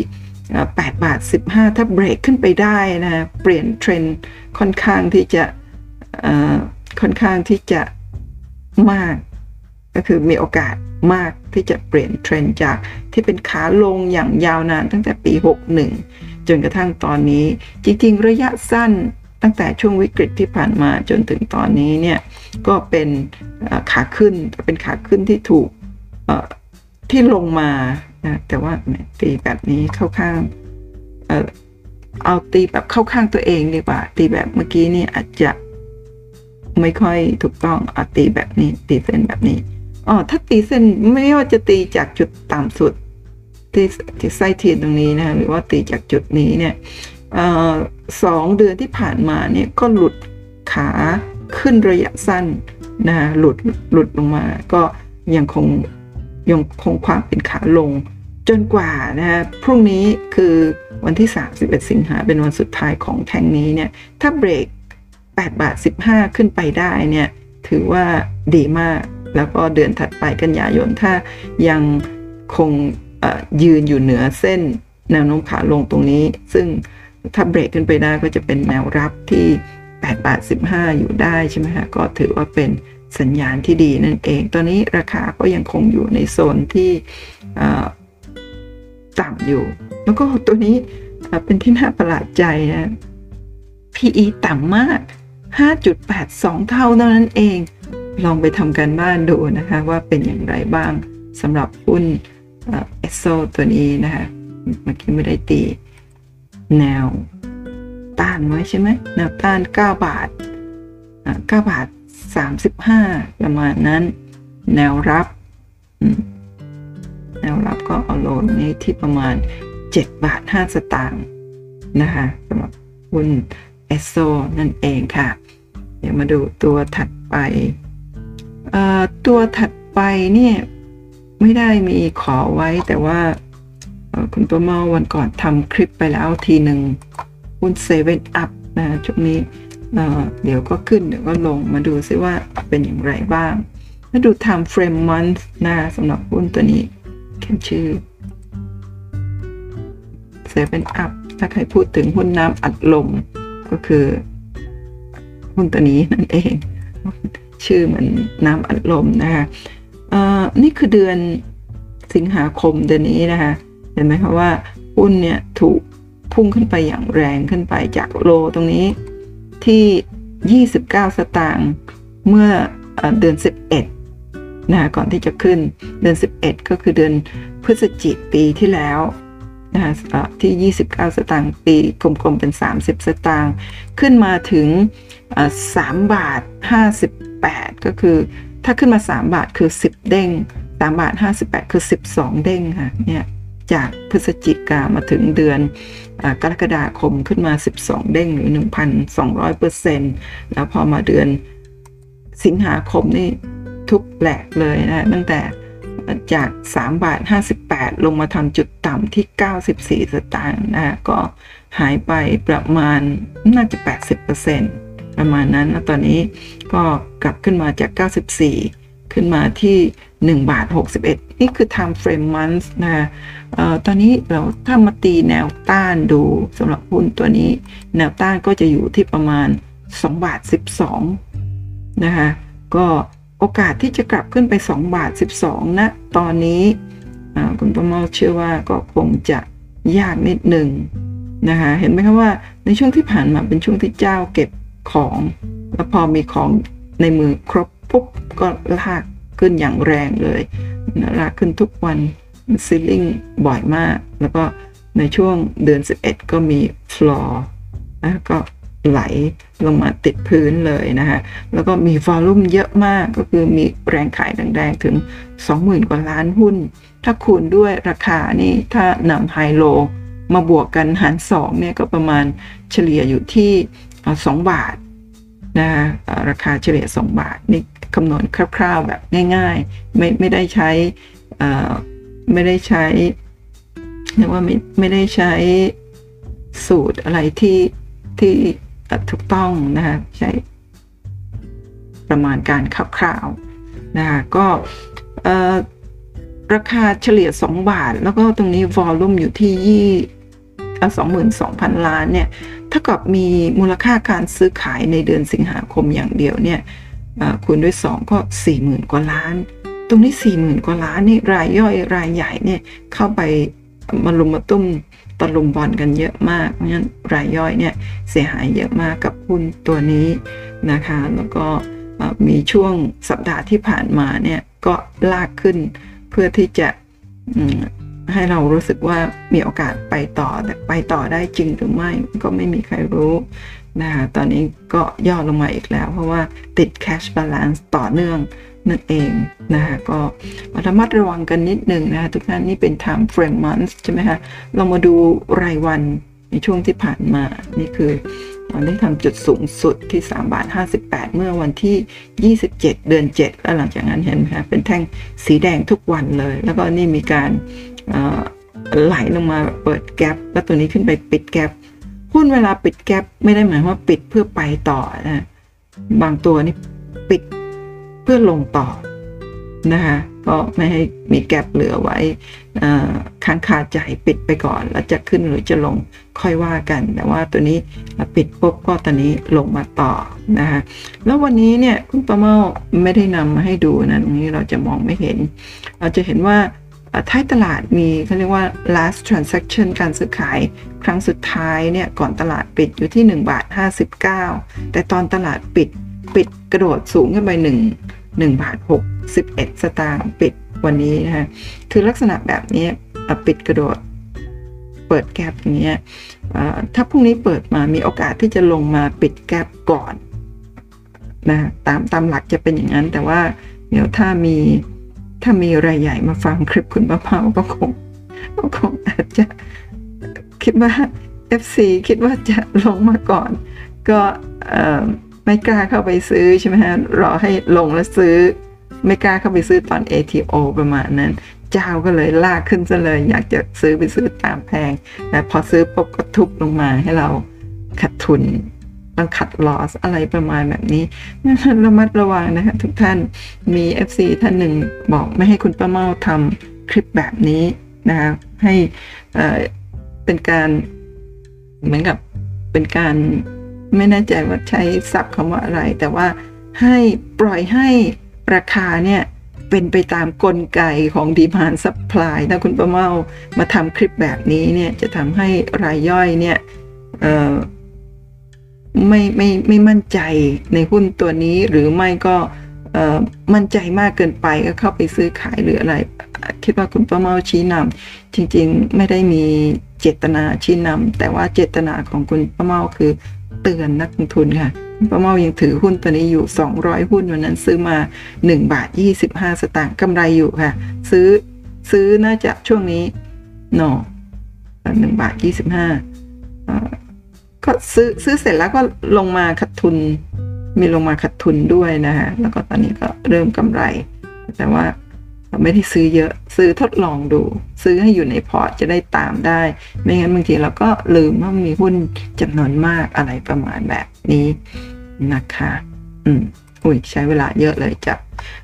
8 บาท 15 ถ้าเบรกขึ้นไปได้นะเปลี่ยนเทรนด์ค่อนข้างที่จะค่อนข้างที่จะมาก ก็คือมีโอกาสมากที่จะเปลี่ยนเทรนด์จากที่เป็นขาลงอย่างยาวนานตั้งแต่ปี 61 จนกระทั่งตอนนี้ จริง ๆ ระยะสั้นตั้งแต่ช่วงวิกฤตที่ผ่านมาจนถึงตอนนี้เนี่ยก็เป็นขาขึ้นเป็นขาขึ้นที่ถูกที่ลงมานะแต่ว่าตีแบบนี้เข้าข้างเอาตีแบบเข้าข้างตัวเองดีกว่า ตีแบบเมื่อกี้นี่อาจจะไม่ค่อยถูกต้องเอาตีแบบนี้ตีเส้นแบบนี้ อ๋อถ้าตีเส้นไม่ว่าจะตีจากจุดต่ำสุดที่ที่ไส้เทียนตรงนี้นะหรือว่าตีจากจุดนี้เนี่ยสองเดือนที่ผ่านมาเนี่ยก็หลุดขาขึ้นระยะสั้นนะหลุดหลุดลงมา ก็ยังคงยังคงความเป็นขาลง จนกว่านะฮะพรุ่งนี้คือวันที่ 31 สิงหาเป็นวันสุดท้ายของแท่งนี้เนี่ยถ้าเบรก8บาท 15 ขึ้นไปได้เนี่ยถือว่าดีมาก แล้วก็เดือนถัดไปกันยายนถ้ายังคงยืนอยู่เหนือเส้นแนวโน้มขาลงตรงนี้ ซึ่งถ้าเบรกขึ้นไปได้ก็จะเป็นแนวรับที่8บาท15 อยู่ได้ใช่ไหมฮะ ก็ถือว่าเป็นสัญญาณที่ดีนั่นเอง ตอนนี้ราคาก็ยังคงอยู่ในโซนที่ต่ำอยู่ แล้วก็ตัวนี้เป็นที่น่าประหลาดใจนะ PE ต่ำมาก 5.82 เท่านั้นเอง ลองไปทำการบ้านดูนะคะว่าเป็นอย่างไรบ้างสำหรับหุ้นเอสโซตัวนี้นะคะเมื่อกี้ไม่ได้ตี แนวต้านไว้ใช่ไหมแนวต้าน 9 บาท9บาท 35 ประมาณนั้น แนวรับ แนวรับก็เอาโลนนี้ที่ประมาณ 7 บาท 5 สตางค์นะคะสำหรับหุ้นเอสโซนั่นเองค่ะ เดี๋ยวมาดูตัวถัดไป ตัวถัดไปเนี่ยไม่ได้มีขอไว้แต่ว่าคุณตัวเมาวันก่อนทำคลิปไปแล้วทีหนึ่งหุ้นเซเว่นอัพนะช่วงนี้เดี๋ยวก็ขึ้นเดี๋ยวก็ลงมาดูซิว่าเป็นอย่างไรบ้างมาดู time frame month นะสำหรับหุ้นตัวนี้เขียนชื่อ seven up ถ้าใครพูดถึงหุ้นน้ำอัดลมก็คือหุ้นตัวนี้นั่นเอง ชื่อเหมือนน้ำอัดลมนะคะนี่คือเดือนสิงหาคมเดือนนี้นะคะ เห็นไหมคะว่าหุ้นเนี่ยถูกพุ่งขึ้นไปอย่างแรงขึ้นไปจากโลตรงนี้ที่ 29 สตางค์เมื่อเดือน 11นะก่อนที่จะขึ้นเดือน 11 ก็คือเดือนพฤศจิกปีที่แล้วนะที่ 29 สตางค์ปีกลมๆเป็น 30 สตางค์ขึ้นมาถึง 3 บาท 8 ก็คือ ถ้าขึ้นมา 3 บาทคือ 10 เด้ง 3 บาท 58 คือ 12 เด้งค่ะเนี่ยจากพฤศจิกามาถึงเดือนกรกฎาคมขึ้นมา 12 เด้งหรือ 1,200เปอร์เซ็นต์แล้วพอมาเดือนสิงหาคมนี่ทุกแหลกเลยนะตั้งแต่จาก 3 บาท 58 ลงมาทำจุดต่ำที่ 94 สตางค์นะก็หายไปประมาณน่าจะ 80%ปร ประมาณนั้นแล้วตอนนี้ก็กลับขึ้นมาจาก 94 ขึ้นมาที่ 1 บาท 61 นี่คือ time frame months นะตอนนี้เราถ้ามาตีแนวต้านดูสำหรับหุ้นตัวนี้ แนวต้านก็จะอยู่ที่ประมาณ 2 บาท 12 นะคะ ก็โอกาสที่จะกลับขึ้นไป 2 บาท 12 นะ ตอนนี้คุณประมาเชื่อว่าก็คงจะยากนิดหนึ่งนะคะ เห็นไหมคะว่าในช่วงที่ผ่านมาเป็นช่วงที่เจ้าเก็บ ของ แล้วพอมีของในมือครบปุ๊บก็ลากขึ้นอย่างแรงเลยลากขึ้นทุกวันซีลิงบ่อยมาก แล้วก็ในช่วงเดือน 11 ก็มีฟลอร์นะก็ไหลลงมาติดพื้นเลยนะคะแล้วก็มีวอลลุ่มเยอะมากก็คือมีแรงขายแรงๆถึง 20,000 กว่าล้านหุ้น ถ้าคูณด้วยราคานี่ถ้านำไฮโลมาบวกกันหาร2เนี่ยก็ประมาณเฉลี่ยอยู่ที่ 2บาทนะคะราคาเฉลี่ย 2 บาท นี่คำนวณคร่าวๆแบบง่ายๆ ไม่ไม่ได้ใช้ไม่ได้ใช้เรียกว่าไม่ไม่ได้ใช้สูตรอะไรที่ที่ถูกต้องนะคะใช้ประมาณการคร่าวๆนะคะก็ราคาเฉลี่ย 2 บาท แล้วก็ตรงนี้วอลลุ่มอยู่ที่ ยี่สองหมื่นสองพันล้านเนี่ยถ้ากับมีมูลค่าการซื้อขายในเดือนสิงหาคมอย่างเดียวเนี่ยคูณด้วย 2 ก็ 40,000 กว่าล้าน ตรงนี้สี่หมื่นกว่าล้านนี่รายย่อยรายใหญ่เนี่ยเข้าไปมาลุมมาตุ้มตะลุมบอลกันเยอะมากเพราะฉะนั้นรายย่อยเนี่ยเสียหายเยอะมากกับหุ้นตัวนี้นะคะ แล้วก็มีช่วงสัปดาห์ที่ผ่านมาเนี่ยก็ลากขึ้นเพื่อที่จะ ให้เรารู้สึกว่ามีโอกาสไปต่อแต่ไปต่อได้จริงหรือไม่ก็ไม่มีใครรู้นะคะตอนนี้ก็ย่อลงมาอีกแล้ว เพราะว่าติด cash balance ต่อเนื่องนั่นเองนะคะก็ระมัดระวังกันนิดหนึ่งนะคะทุกท่านนี่เป็น time frame month ใช่ไหมคะเรามาดูรายวันในช่วงที่ผ่านมา นี่คือได้ทำจุดสูงสุดที่3บาท58 เมื่อวันที่ 27 เดือน 7 แล้วหลังจากนั้นเห็นไหมคะเป็นแท่งสีแดงทุกวันเลย แล้วก็นี่มีการ ไหลลงมาเปิดแกลบแล้วตัวนี้ขึ้นไปปิดแกลบหุ้นเวลาปิดแกลบไม่ได้หมายว่าปิดเพื่อไปต่อนะบางตัวนี่ปิดเพื่อลงต่อนะคะก็ไม่ให้มีแกลบเหลือไว้ค้างคาใจปิดไปก่อน แล้วจะขึ้นหรือจะลงค่อยว่ากัน แต่ว่าตัวนี้ปิดปุ๊บก็ตอนนี้ลงมาต่อนะคะแล้ววันนี้เนี่ยคุณประเมาไม่ได้นำมาให้ดูนะตรงนี้เราจะมองไม่เห็น เราจะเห็นว่า ท้ายตลาดมีเขาเรียกว่า last transaction การซื้อขายครั้งสุดท้ายเนี่ยก่อนตลาดปิดอยู่ที่1บาท59 แต่ตอนตลาดปิดปิดกระโดดสูงขึ้นไป1 1บาท61 สตางค์ปิดวันนี้นะฮะคือลักษณะแบบนี้ปิดกระโดด เปิดแกลบอย่างเงี้ยถ้าพรุ่งนี้เปิดมามีโอกาสที่จะลงมาปิดแกลบก่อนนะตามตามหลักจะเป็นอย่างนั้น แต่ว่าเดี๋ยวถ้ามี ถ้ามีรายใหญ่มาฟังคลิปคุณป้าเผาก็คงก็คงอาจจะคิดว่า FC คิดว่าจะลงมาก่อน ก็ไม่กล้าเข้าไปซื้อใช่ไหมฮะรอให้ลงแล้วซื้อ ไม่กล้าเข้าไปซื้อตอน ATO ประมาณนั้น เจ้าก็เลยลากขึ้นซะเลย อยากจะซื้อไปซื้อตามแพงแต่พอซื้อปุ๊บก็ทุบลงมาให้เราขัดทุน ต้องขัดลอสอะไรประมาณแบบนี้ระมัดระวังนะคะทุกท่านมี FC ท่านหนึ่งบอกไม่ให้คุณป้าเมาทำคลิปแบบนี้นะคะให้เป็นการเหมือนกับเป็นการไม่แน่ใจว่าใช้ศัพท์คำว่าอะไร แต่ว่าให้ปล่อยให้ราคาเนี่ยเป็นไปตามกลไกของ demand supply ถ้าคุณป้าเมามาทำคลิปแบบนี้เนี่ยจะทำให้รายย่อยเนี่ย ไม่ไม่ไม่มั่นใจในหุ้นตัวนี้หรือไม่ก็มั่นใจมากเกินไปก็เข้าไปซื้อขายหรืออะไร คิดว่าคุณประเมาชี้นำจริงๆไม่ได้มีเจตนาชี้นำแต่ว่าเจตนาของคุณประเมาคือเตือนนักลงทุนค่ะป้าเมายังถือหุ้นตัวนี้อยู่ 200 หุ้นวันนั้นซื้อมา 1 บาท 25 สตางค์กำไรอยู่ค่ะ ซื้อซื้อน่าจะช่วงนี้เนาะหนึ่งบาท 25 ก็ซื้อซื้อเสร็จแล้วก็ลงมาขาดทุน มีลงมาขาดทุนด้วยนะฮะแล้วก็ตอนนี้ก็เริ่มกำไร แต่ว่าไม่ได้ซื้อเยอะซื้อทดลองดู ซื้อให้อยู่ในพอร์ตจะได้ตามได้ ไม่งั้นบางทีเราก็ลืมว่ามีหุ้นจำนวนมากอะไรประมาณแบบนี้นะคะ อืมอุ้ยใช้เวลาเยอะเลยจ้ะ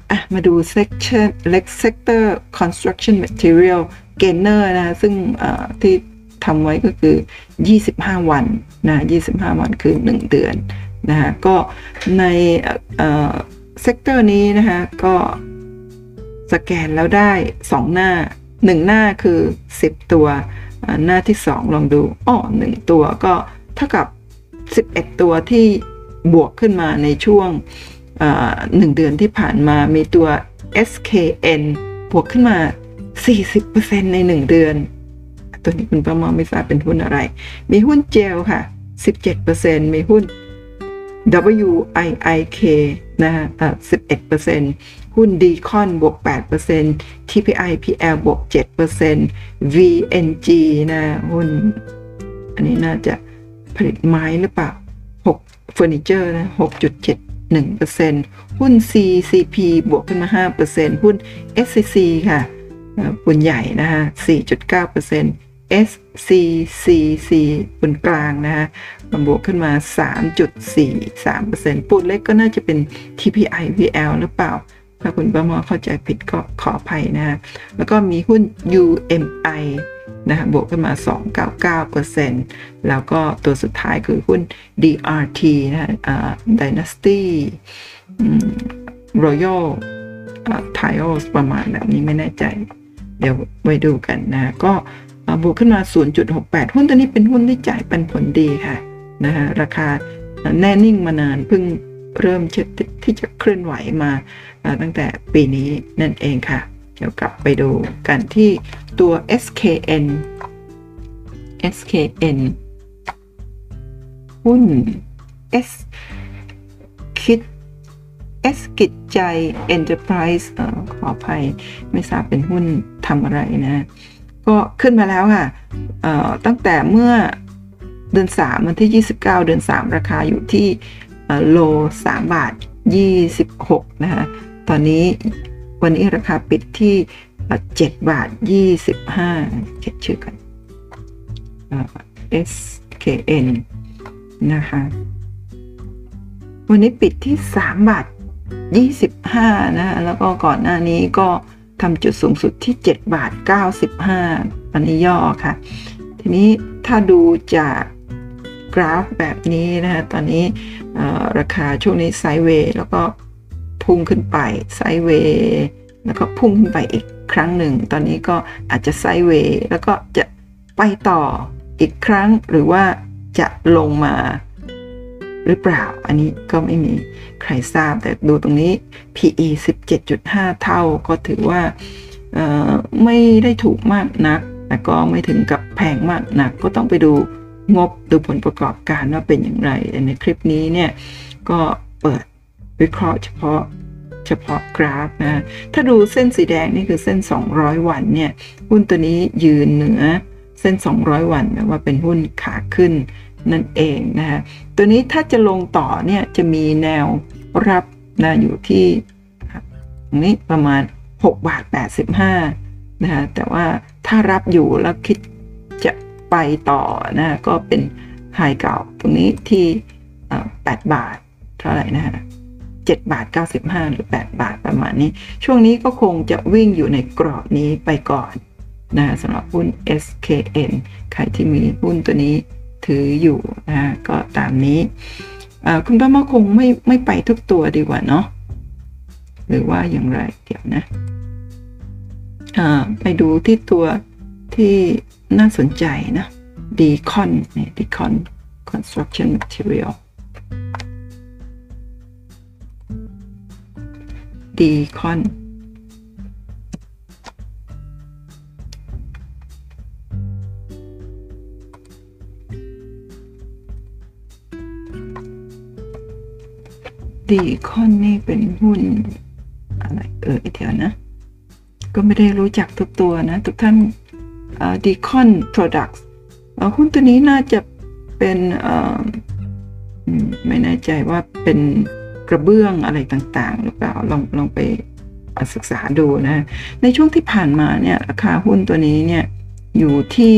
อะมาดู section เลือก sector construction material gainer นะ ซึ่งที่ ทำไว้ก็คือ 25 วันนะ25 วันคือ 1 เดือนนะฮะก็ใน sector นี้นะคะก็สแกนแล้วได้ 2 หน้า 1 หน้าคือ 10 ตัวหน้าที่ 2 ลองดูอ้อ1ตัวก็เท่ากับ 11 ตัวที่บวกขึ้นมาในช่วงหนึ่งเดือนที่ผ่านมามีตัว SKN บวกขึ้นมา 40%ใน 1 เดือน ตัวนี้คุณประมาไม่ทราบเป็นหุ้นอะไร มีหุ้นเจลค่ะ 17%มีหุ้น WIIK นะฮะ11%หุ้นดีคอนบวก 8% TPI PL บวก 7% VNG นะหุ้น อันนี้น่าจะผลิตไม้หรือเปล่า6เฟอร์นิเจอร์นะ 6.71%หุ้น CCP บวกขึ้นมา 5%หุ้น SCC ค่ะปุ่นใหญ่นะฮะ 4.9% SCCC บนกลางนะฮะมันบวกขึ้นมา 3.43%ปูดเล็กก็น่าจะเป็น TPI VL หรือเปล่า ถ้าคุณประมอเข้าใจผิดก็ขออภัยนะฮะแล้วก็มีหุ้น UMI นะฮะบวกขึ้นมา 299%แล้วก็ตัวสุดท้ายคือหุ้น DRT นะฮะ Dynasty Royal Tiles ประมาณแบบนี้ไม่แน่ใจ เดี๋ยวไว้ดูกันนะ ก็ บวกขึ้นมา 0.68 หุ้นตัวนี้เป็นหุ้นที่จ่ายปันผลดีค่ะนะฮะราคาแน่นิ่งมานานเพิ่งเริ่มที่จะเคลื่อนไหวมาตั้งแต่ปีนี้นั่นเองค่ะ เดี๋ยวกลับไปดูกันที่ตัว SKN SKN หุ้น S คิด S กิจใจ Enterprise อขออภัย ไม่ทราบเป็นหุ้นทำอะไรนะ ก็ขึ้นมาแล้วค่ะตั้งแต่เมื่อเดือน3วันที่ 29 เดือน 3 ราคาอยู่ที่โล 3 บาท 26 นะคะตอนนี้วันนี้ราคาปิดที่ 7 บาท 25 เช็คชื่อกัน SKN นะคะ วันนี้ปิดที่ 3 บาท 25 นะ แล้วก็ก่อนหน้านี้ก็ ทำจุดสูงสุดที่ 7 บาท 95 อันนี้ย่อค่ะ ทีนี้ถ้าดูจากกราฟแบบนี้นะคะตอนนี้ราคาช่วงนี้ไซด์เวย์แล้วก็พุ่งขึ้นไปไซด์เวย์แล้วก็พุ่งขึ้นไปอีกครั้งหนึ่ง ตอนนี้ก็อาจจะไซด์เวย์แล้วก็จะไปต่ออีกครั้งหรือว่าจะลงมา หรือเปล่า อันนี้ก็ไม่มีใครทราบแต่ดูตรงนี้ PE 17.5 เท่าก็ถือว่าไม่ได้ถูกมากนัก แต่ก็ไม่ถึงกับแพงมากนัก ก็ต้องไปดูงบดูผลประกอบการว่าเป็นอย่างไรในคลิปนี้เนี่ยก็เปิดวิเคราะห์เฉพาะเฉพาะกราฟนะถ้าดูเส้นสีแดงนี่คือเส้น 200 วันเนี่ยหุ้นตัวนี้ยืนเหนือเส้น 200 วันแปลว่าเป็นหุ้นขาขึ้น นั่นเองนะคะตัวนี้ถ้าจะลงต่อเนี่ยจะมีแนวรับนะอยู่ที่ตรงนี้ประมาณ 6 บาท 85นะคะแต่ว่าถ้ารับอยู่แล้วคิดจะไปต่อนะก็เป็นไฮเก่าตรงนี้ที่ 8 บาท เท่าไหร่นะฮะ7บาท 95 หรือ 8 บาทประมาณนี้ ช่วงนี้ก็คงจะวิ่งอยู่ในกรอบนี้ไปก่อนนะสำหรับหุ้น SKN ใครที่มีหุ้นตัวนี้ ถืออยู่นะก็ตามนี้คุณป้ามาคงไม่ไม่ไปทุกตัวดีกว่าเนาะหรือว่าอย่างไรเดี๋ยวนะไปดูที่ตัวที่น่าสนใจนะดีคอนเนี่ยดีคอน construction material ดี ดีคอนนี่เป็นหุ้นอะไรเออเดี๋ยวนะ ก็ไม่ได้รู้จักทุกตัวนะ ทุกท่านดีคอน Products หุ้นตัวนี้น่าจะเป็นไม่แน่ใจว่าเป็นกระเบื้องอะไรต่างๆ หรือเปล่าลองลองไปศึกษาดูนะ ในช่วงที่ผ่านมาเนี่ยราคาหุ้นตัวนี้เนี่ยอยู่ที่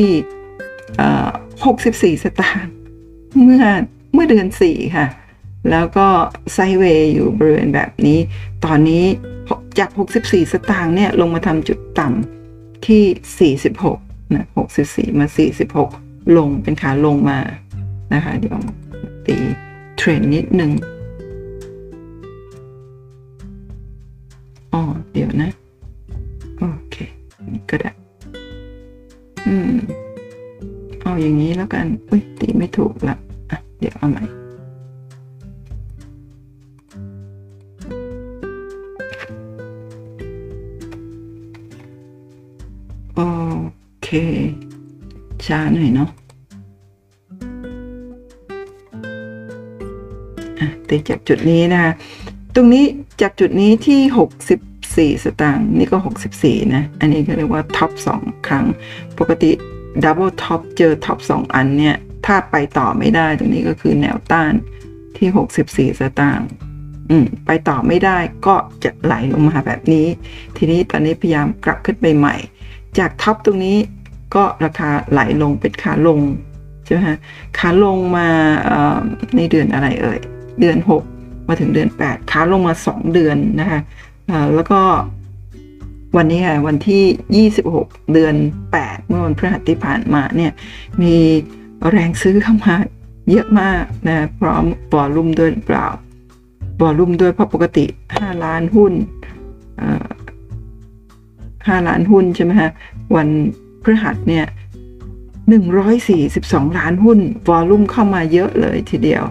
64 สตางค์เมื่อเมื่อเดือน 4 ค่ะ แล้วก็ไซเวย์อยู่บริเวณแบบนี้ ตอนนี้จาก 64 สตางค์เนี่ยลงมาทำจุดต่ำที่ 46 นะ 64 มา 46 ลงเป็นขาลงมานะคะ เดี๋ยวตีเทรนนิดนึงอ๋อเดี๋ยวนะ โอเค ก็ได้ อืม เอาอย่างนี้แล้วกัน อุ้ยตีไม่ถูกละอะ เดี๋ยวเอาใหม่ ช้าหน่อยเนาะอะตีจากจุดนี้นะคะ ตรงนี้จากจุดนี้ที่ 64 สตางค์นี่ก็ 64 นะ อันนี้ก็เรียกว่า top 2ครั้ง ปกติ double top เจอ top 2 อันเนี่ย ถ้าไปต่อไม่ได้ตรงนี้ก็คือแนวต้านที่ 64 สตางค์อืมไปต่อไม่ได้ก็จะไหลลงมาแบบนี้ ทีนี้ตอนนี้พยายามกลับขึ้นไปใหม่ จาก top ตรงนี้ ก็ราคาไหลลงเป็นขาลงใช่ไหมฮะขาลงมาในเดือนอะไรเอ่ยเดือน 6 มาถึงเดือน 8 ขาลงมา 2 เดือนนะคะแล้วก็วันนี้ค่ะวันที่ 26 เดือน 8 เมื่อวันพฤหัสที่ผ่านมาเนี่ยมีแรงซื้อเข้ามาเยอะมากนะพร้อมบอลุ่มด้วยเปล่าบอลุ่มด้วยเพราะปกติ 5 ล้านหุ้น5ล้านหุ้นใช่ไหมฮะวัน พฤหัสเนี่ย142 ล้านหุ้น วอลุ่มเข้ามาเยอะเลยทีเดียว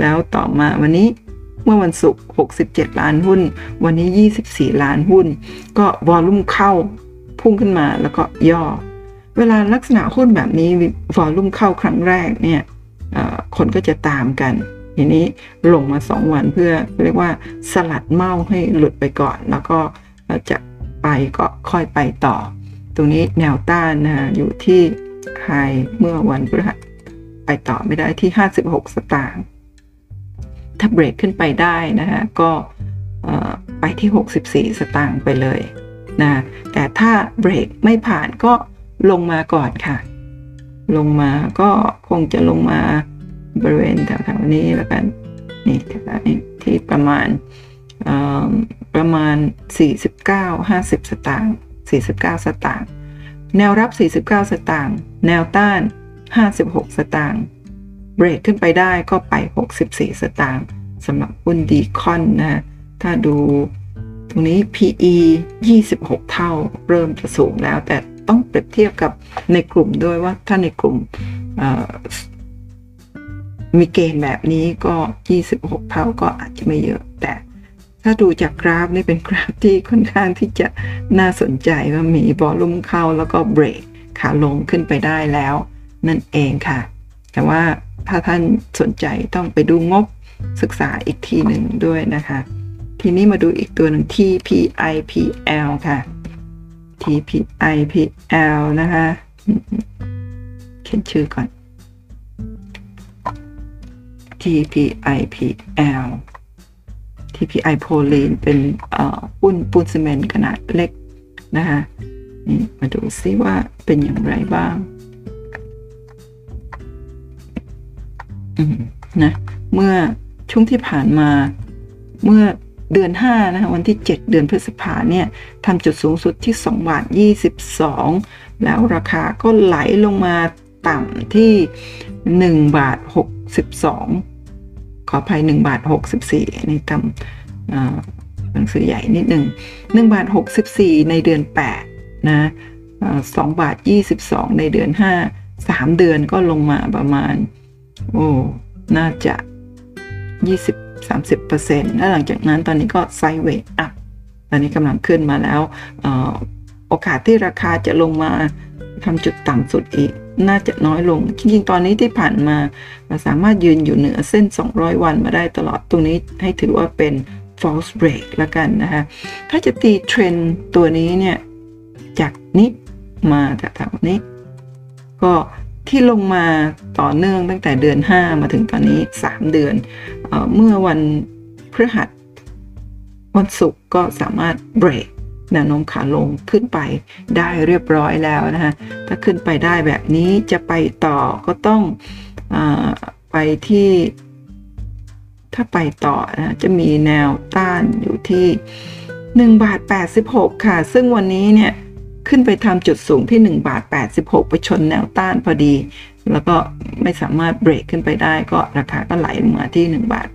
แล้วต่อมาวันนี้เมื่อวันศุกร์67 ล้านหุ้น วันนี้ 24 ล้านหุ้น ก็วอลุ่มเข้าพุ่งขึ้นมาแล้วก็ย่อ เวลาลักษณะหุ้นแบบนี้วอลุ่มเข้าครั้งแรกเนี่ยคนก็จะตามกัน ทีนี้ลงมา 2 วันเพื่อเรียกว่าสลัดเมาให้หลุดไปก่อน แล้วก็จะไปก็ค่อยไปต่อ ตรงนี้แนวต้านนะอยู่ที่ไฮเมื่อวันพฤหัสไปต่อไม่ได้ที่ 56 สตางค์ถ้าเบรกขึ้นไปได้นะคะก็ไปที่ 64 สตางค์ไปเลยนะแต่ถ้าเบรกไม่ผ่านก็ลงมาก่อนค่ะ ลงมาก็คงจะลงมาบริเวณแถวๆนี้แล้วกันนี่แถวนี้ที่ประมาณประมาณ 49 50 สตางค์ 49 สตางค์ แนวรับ 49 สตางค์ แนวต้าน 56 สตางค์ เบรกขึ้นไปได้ก็ไป 64 สตางค์สำหรับหุ้นดีคอนนะ ถ้าดูตรงนี้ PE 26 เท่า เริ่มจะสูงแล้ว แต่ต้องเปรียบเทียบกับในกลุ่มด้วยว่าถ้าในกลุ่มมีเกณฑ์แบบนี้ก็ 26 เท่าก็อาจจะไม่เยอะแต่ ถ้าดูจากกราฟนี่เป็นกราฟที่ค่อนข้างที่จะน่าสนใจว่ามีบอลลุ่มเข้าแล้วก็เบรกขาลงขึ้นไปได้แล้ว นั่นเองค่ะ แต่ว่าถ้าท่านสนใจต้องไปดูงบศึกษาอีกทีหนึ่งด้วยนะคะ ทีนี้มาดูอีกตัวหนึ่ง TPIPL ค่ะ TPIPL นะคะเขียนชื่อก่อน TPIPL TPI โพลีนเป็นปุ้นปูนซีเมนต์ขนาดเล็กนะคะนี่มาดูซิว่าเป็นอย่างไรบ้างนะเมื่อช่วงที่ผ่านมาเมื่อเดือน5นะคะวันที่ 7 เดือนพฤษภาเนี่ยทำจุดสูงสุดที่2บาท22 แล้วราคาก็ไหลลงมาต่ำที่ 1 บาท 62 ขออภัย1บาท64นี่ทำหนังสือใหญ่นิดหนึ่ง1บาท64 ในเดือน 8 นะ2บาท 22 ในเดือน 5 3 เดือนก็ลงมาประมาณ โอ้ น่าจะ 20-30%แล้วหลังจากนั้นตอนนี้ก็ไซเวทอัพตอนนี้กำลังขึ้นมาแล้ว โอกาสที่ราคาจะลงมาทำจุดต่ำสุดอีก น่าจะน้อยลง จริงๆ ตอนนี้ที่ผ่านมาเราสามารถยืนอยู่เหนือเส้น 200 วันมาได้ตลอดตรงนี้ให้ถือว่าเป็น false break ละกันนะคะถ้าจะตีเทรนตัวนี้เนี่ย จากนี้มาแถวๆนี้ ก็ที่ลงมาต่อเนื่องตั้งแต่เดือน 5 มาถึงตอนนี้ 3 เดือนเอเมื่อวันพฤหัสวันศุกร์ก็สามารถเบรก แนวโน้มขาลงขึ้นไปได้เรียบร้อยแล้วนะฮะถ้าขึ้นไปได้แบบนี้จะไปต่อก็ต้องอไปที่ ถ้าไปต่อนะจะมีแนวต้านอยู่ที่ 1 บาท 86 ค่ะ ซึ่งวันนี้เนี่ยขึ้นไปทำจุดสูงที่ 1 บาท 86 ไปชนแนวต้านพอดี แล้วก็ไม่สามารถเบรกขึ้นไปได้ ก็ราคาก็ไหลลงมาที่ 1 บาท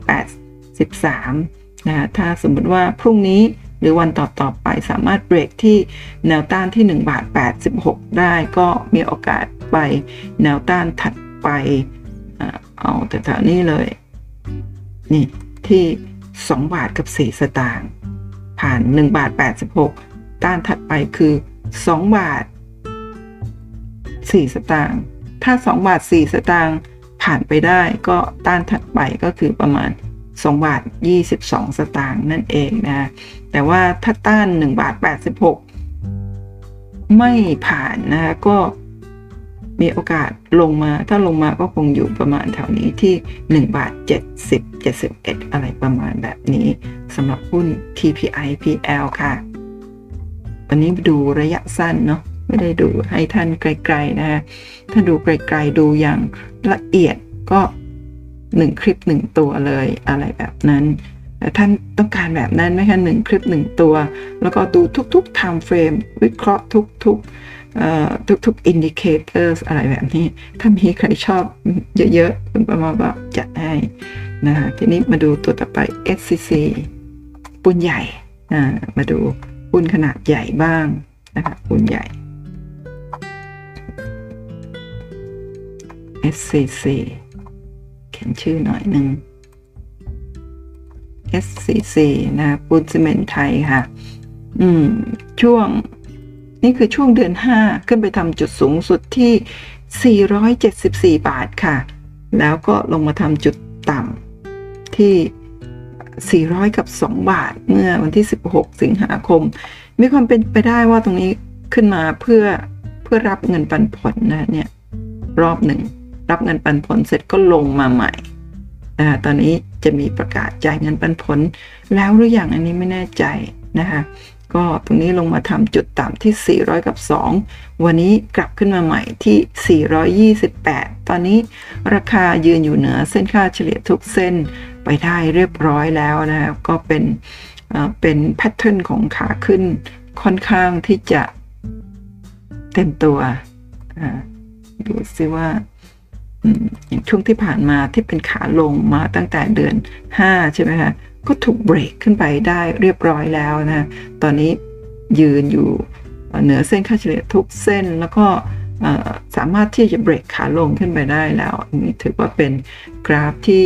83 นะถ้าสมมติว่าพรุ่งนี้ หรือวันต่อต่อไปสามารถเบรกที่แนวต้านที่1บาท86 ได้ก็มีโอกาสไปแนวต้านถัดไปเอาแต่แถวนี้เลย นี่ที่ 2 บาทกับ 4 สตางค์ผ่าน 1 บาท 86 ต้านถัดไปคือ 2 บาท 4 สตางค์ถ้า 2 บาท 4 สตางค์ผ่านไปได้ก็ต้านถัดไปก็คือประมาณ 2 บาท 22 สตางค์นั่นเองนะแต่ว่าถ้าต้าน 1 บาท 86 ไม่ผ่านนะก็มีโอกาสลงมา ถ้าลงมาก็คงอยู่ประมาณแถวนี้ที่ 1 บาท 70 71 อะไรประมาณแบบนี้สำหรับหุ้น TPI PL ค่ะ วันนี้ดูระยะสั้นเนาะไม่ได้ดูให้ท่านไกลๆนะฮะถ้าดูไกลๆดูอย่างละเอียดก็ หนึ่งคลิปหนึ่งตัวเลยอะไรแบบนั้นแต่ท่านต้องการแบบนั้นไหมคะหนึ่งคลิปหนึ่งตัว แล้วก็ดูทุกๆ time frame วิเคราะห์ทุกๆทุกๆ indicators อะไรแบบนี้ ถ้ามีใครชอบเยอะๆคุณประมาณว่าจัดให้นะทีนี้มาดูตัวต่อไป SCC ปุนใหญ่มาดูปุนขนาดใหญ่บ้างนะคะปุนใหญ่ SCC ขียนชื่อหน่อยหนึ่ง SCC นะปูนซีเมนไทยค่ะ อืม ช่วง นี่คือช่วงเดือน 5 ขึ้นไปทำจุดสูงสุดที่ 474 บาทค่ะ แล้วก็ลงมาทำจุดต่ำที่ 400 กับ 2 บาท เมื่อวันที่ 16 สิงหาคม มีความเป็นไปได้ว่าตรงนี้ขึ้นมาเพื่อเพื่อรับเงินปันผลนะเนี่ย รอบหนึ่ง รับเงินปันผลเสร็จก็ลงมาใหม่นะตอนนี้จะมีประกาศจ่ายเงินปันผล แล้วหรืออยังอันนี้ไม่แน่ใจนะคะก็ตรงนี้ลงมาทำจุดต่ำที่ 400 กับ 2 วันนี้กลับขึ้นมาใหม่ที่ 428 ตอนนี้ราคายืนอยู่เหนือเส้นค่าเฉลี่ยทุกเส้นไปได้เรียบร้อยแล้วนะครับก็เป็นเป็นแพทเทิร์นของขาขึ้นค่อนข้างที่จะเต็มตัวดูซิว่า อย่างช่วงที่ผ่านมาที่เป็นขาลงมาตั้งแต่เดือน 5 ใช่ไหมคะก็ถูกเบรกขึ้นไปได้เรียบร้อยแล้วนะตอนนี้ยืนอยู่เหนือเส้นค่าเฉลี่ยทุกเส้นแล้วก็สามารถที่จะเบรกขาลงขึ้นไปได้แล้วนนี้ถือว่าเป็นกราฟที่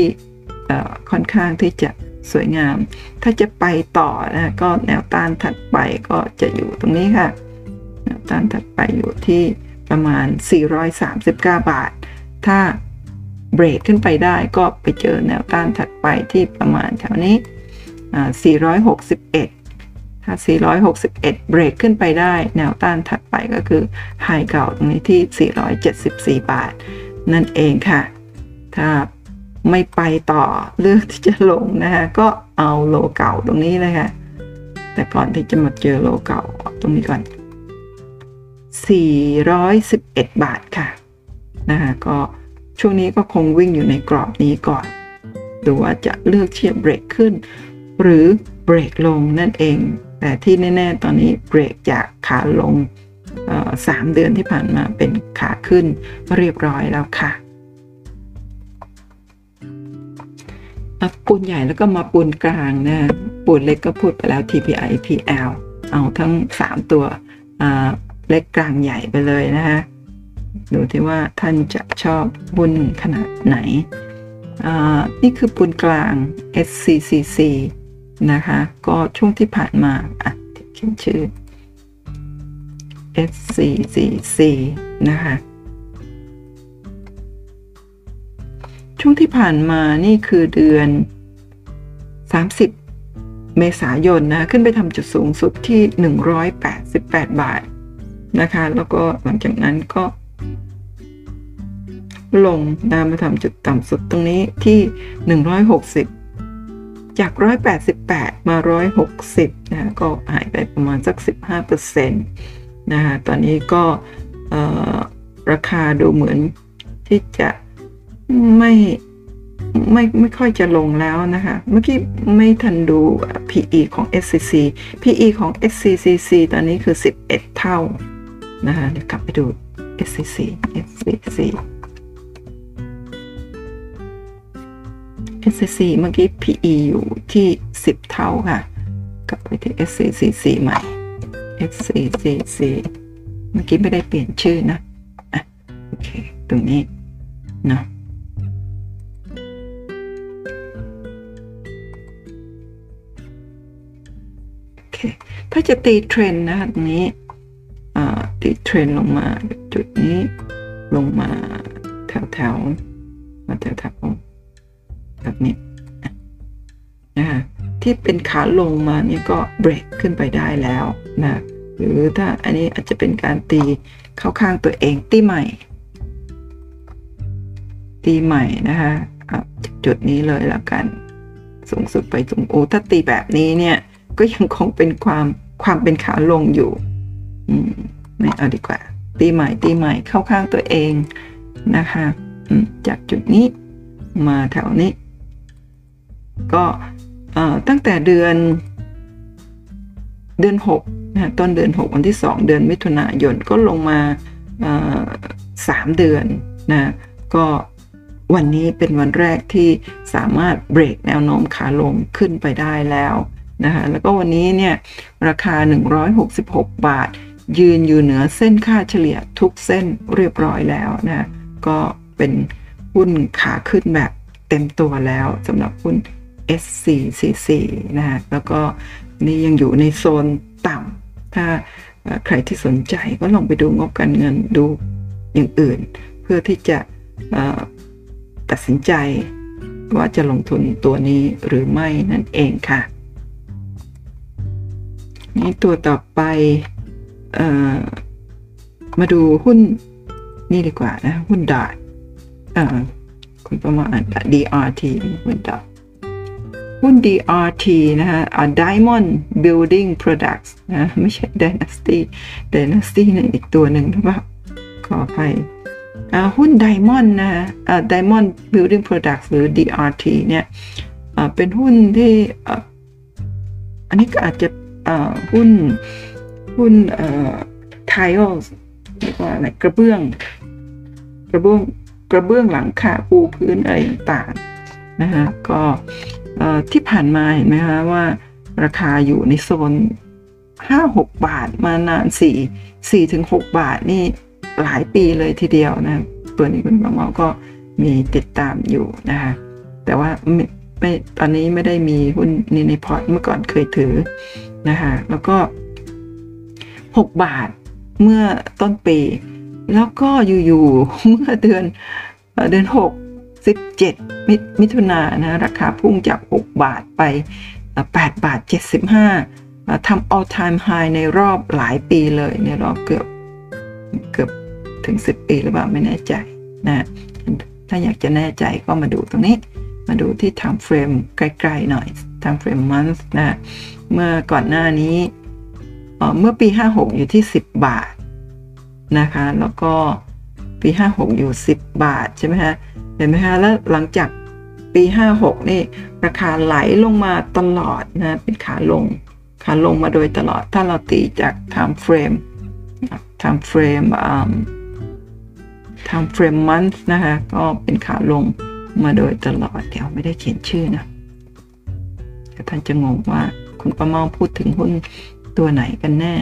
ค่อนข้างที่จะสวยงาม ถ้าจะไปต่อนะก็แนวต้านถัดไปก็จะอยู่ตรงนี้ค่ะ แนวต้านถัดไปอยู่ที่ประมาณ 439 บาท ถ้าเบรกขึ้นไปได้ก็ไปเจอแนวต้านถัดไปที่ประมาณแถวนี้ 461 ถ้า 461 เบรกขึ้นไปได้ แนวต้านถัดไปก็คือไฮเก่าตรงนี้ที่ 474 บาท นั่นเองค่ะ ถ้าไม่ไปต่อเลือกที่จะลงนะคะก็เอาโลเก่าตรงนี้เลยค่ะแต่ก่อนที่จะมาเจอโลเก่าตรงนี้ก่อน 411 บาทค่ะ นะคะก็ช่วงนี้ก็คงวิ่งอยู่ในกรอบนี้ก่อนดูว่าจะเลือกเชียบเบรกขึ้น หรือเบรกลงนั่นเอง แต่ที่แน่ๆตอนนี้เบรกจากขาลงสามเดือนที่ผ่านมาเป็นขาขึ้นเรียบร้อยแล้วค่ะปูนใหญ่แล้วก็มาปูนกลางนะปูนเล็กก็พูดไปแล้ว TPI PL เอาทั้ง 3 ตัวเล็กกลางใหญ่ไปเลยนะคะ ดูที่ว่าท่านจะชอบบุญขนาดไหน นี่คือปูนกลาง SCCC นะคะ ก็ช่วงที่ผ่านมาอะเขียนชื่อ SCCC นะคะช่วงที่ผ่านมานี่คือเดือน 30 เมษายนนะขึ้นไปทำจุดสูงสุดที่ 188 บาทนะคะ แล้วก็หลังจากนั้นก็ ลงนะมาทำจุดต่ำสุดตรงนี้ที่ 160 จาก 188 มา 160นะก็หายไปประมาณสัก 15%นะคะตอนนี้ก็ราคาดูเหมือนที่จะไม่ไม่ไม่ค่อยจะลงแล้วนะคะ เมื่อกี้ไม่ทันดู PE ของ SCC PE ของ SCCC ตอนนี้คือ 11 เท่านะคะเดี๋ยวกลับไปดู SCC SCC SCC เมื่อกี้ PE อยู่ที่ 10 เท่าค่ะ กลับไปที่ SCCC ใหม่ SCCC เมื่อกี้ไม่ได้เปลี่ยนชื่อนะอะโอเค ตรงนี้เนาะเค ถ้าจะตีเทรนนะคะตรงนี้ตีเทรนลงมาจุดนี้ลงมาแถวแถวมาแถวแถว แบบนี้นะคะที่เป็นขาลงมาเนี่ยก็เบรกขึ้นไปได้แล้วนะหรือถ้าอันนี้อาจจะเป็นการตีเข้าข้างตัวเองตีใหม่ ตีใหม่นะคะจุดนี้เลยแล้วกัน สูงสุดไปสูงโอ้ถ้าตีแบบนี้เนี่ยก็ยังคงเป็นความความเป็นขาลงอยู่ อืมไม่เอาดีกว่า ตีใหม่ตีใหม่เข้าข้างตัวเองนะคะจากจุดนี้มาแถวนี้ ก็ตั้งแต่เดือนเดือนหกนะต้นเดือนหกวันที่สองเดือนมิถุนายนก็ลงมาสามเดือนนะก็วันนี้เป็นวันแรกที่สามารถเบรกแนวโน้มขาลงขึ้นไปได้แล้วนะคะแล้วก็วันนี้เนี่ยราคา 166 บาท ยืนอยู่เหนือเส้นค่าเฉลี่ยทุกเส้นเรียบร้อยแล้วนะก็เป็นหุ้นขาขึ้นแบบเต็มตัวแล้วสำหรับหุ้น SCCC นะแล้วก็นี่ยังอยู่ในโซนต่ำถ้าใครที่สนใจก็ลองไปดูงบการเงินดูอย่างอื่น เพื่อที่จะตัดสินใจว่าจะลงทุนตัวนี้หรือไม่นั่นเองค่ะ นี่ตัวต่อไปออมาดูหุ้นนี่ดีกว่านะ หุ้นดอทคุณประมาณ DRT หุ้นดอท หุ้น DRT นะฮะ Diamond Building Products นะไม่ใช่ Dynasty Dynasty นี่อีกตัวหนึ่งหรือเปล่าขออภัยหุ้น Diamond นะฮะ Diamond Building Products หรือ DRT เนี่ยเป็นหุ้นที่อันนี้ก็อาจจะหุ้นหุ้นไทลเรียกว่าอะไรกระเบื้อง กระเบื้องกระเบื้องหลังคาปูพื้นอะไรต่างๆนะคะก็ ที่ผ่านมาเห็นไหมคะว่า ราคาอยู่ในโซน 5-6 บาทมานาน 4 4-6บาทนี่หลายปีเลยทีเดียวนะตัวนี้คุณประเมาก็มีติดตามอยู่นะคะแต่ว่าไม่ไม่ตอนนี้ไม่ได้มีหุ้นนี้ในพอร์ตเมื่อก่อนเคยถือนะคะแล้วก็ 6 บาทเมื่อต้นปี แล้วก็อยู่ๆเมื่อเดือนเดือน6 17มิมิถุนายนนะราคาพุ่งจาก 6 บาทไป 8 บาท 75ทำ all time high ในรอบหลายปีเลยในรอบเกือบเกือบถึง 10 ปีหรือเปล่าไม่แน่ใจนะถ้าอยากจะแน่ใจก็มาดูตรงนี้ มาดูที่ time frame ใกล้ๆหน่อย time frame month นะเมื่อก่อนหน้านี้เมื่อปี 56 อยู่ที่ 10 บาทนะคะ แล้วก็ปี 56 อยู่ 10 บาทใช่ไหมฮะ เห็นไหมฮะแล้วหลังจากปี 56 นี่ราคาไหลลงมาตลอดนะเป็นขาลงขาลงมาโดยตลอดถ้าเราตีจาก time frame time frame time frame month นะคะก็เป็นขาลงมาโดยตลอด เดี๋ยวไม่ได้เขียนชื่อนะท่านจะงงว่าคุณประมาพูดถึงหุ้นตัวไหนกันแน่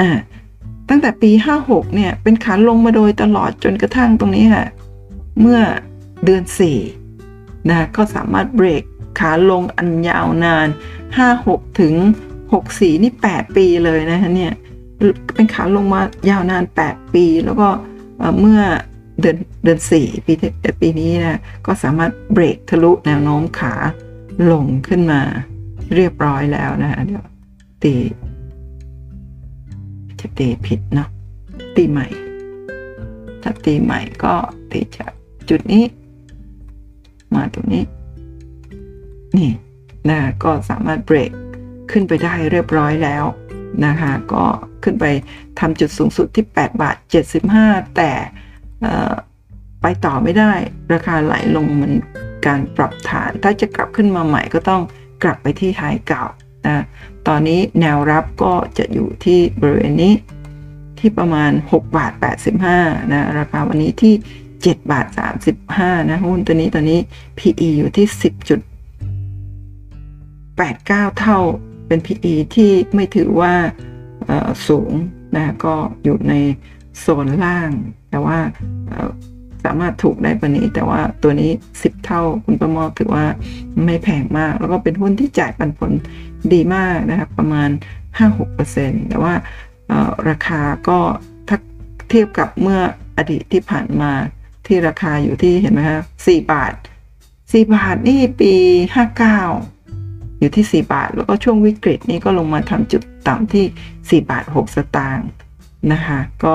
อ่าตั้งแต่ปี 56 เนี่ย เป็นขาลงมาโดยตลอดจนกระทั่งตรงนี้ค่ะ เมื่อเดือน4นะก็สามารถเบรกขาลงอันยาวนาน 56 ถึง 64 นี่ 8 ปีเลยนะฮะเนี่ยเป็นขาลงมายาวนาน 8 ปี แล้วก็เมื่อเดือนเดือน4ปีปีนี้นะก็สามารถเบรกทะลุแนวโน้มขาลงขึ้นมาเรียบร้อยแล้วนะเดี๋ยวตีจะตีผิดเนาะตีใหม่ ถ้าตีใหม่ก็ตีจาก จุดนี้ มาตรงนี้ นี่นะก็สามารถเบรกขึ้นไปได้เรียบร้อยแล้วนะคะก็ขึ้นไปทำจุดสูงสุดที่ 8 บาท 75 แต่ไปต่อไม่ได้ ราคาไหลลงเหมันการปรับฐาน ถ้าจะกลับขึ้นมาใหม่ก็ต้องกลับไปที่ท้ายเก่านะตอนนี้แนวรับก็จะอยู่ที่บริเวณนี้ที่ประมาณ 6 บาท 85นะราคาวันนี้ที่ 7 บาท 35 นะ หุ้นตัวนี้ตอนนี้ PE อยู่ที่ 10.89 เท่าเป็น PE ที่ไม่ถือว่าสูงนะก็อยู่ในโซนล่าง แต่ว่าสามารถถูกได้กว่านี้ แต่ว่าตัวนี้ 10 เท่าคุณประมอถือว่าไม่แพงมาก แล้วก็เป็นหุ้นที่จ่ายปันผลดีมากนะครับประมาณ 5-6%แต่ว่าราคาก็ถ้าเทียบกับเมื่ออดีตที่ผ่านมา ที่ราคาอยู่ที่เห็นไหมครับ4บาท4บาทนี่ปี59อยู่ที่ 4 บาท แล้วก็ช่วงวิกฤตนี้ก็ลงมาทำจุดต่ำที่ 4 บาท 6 สตางค์นะคะก็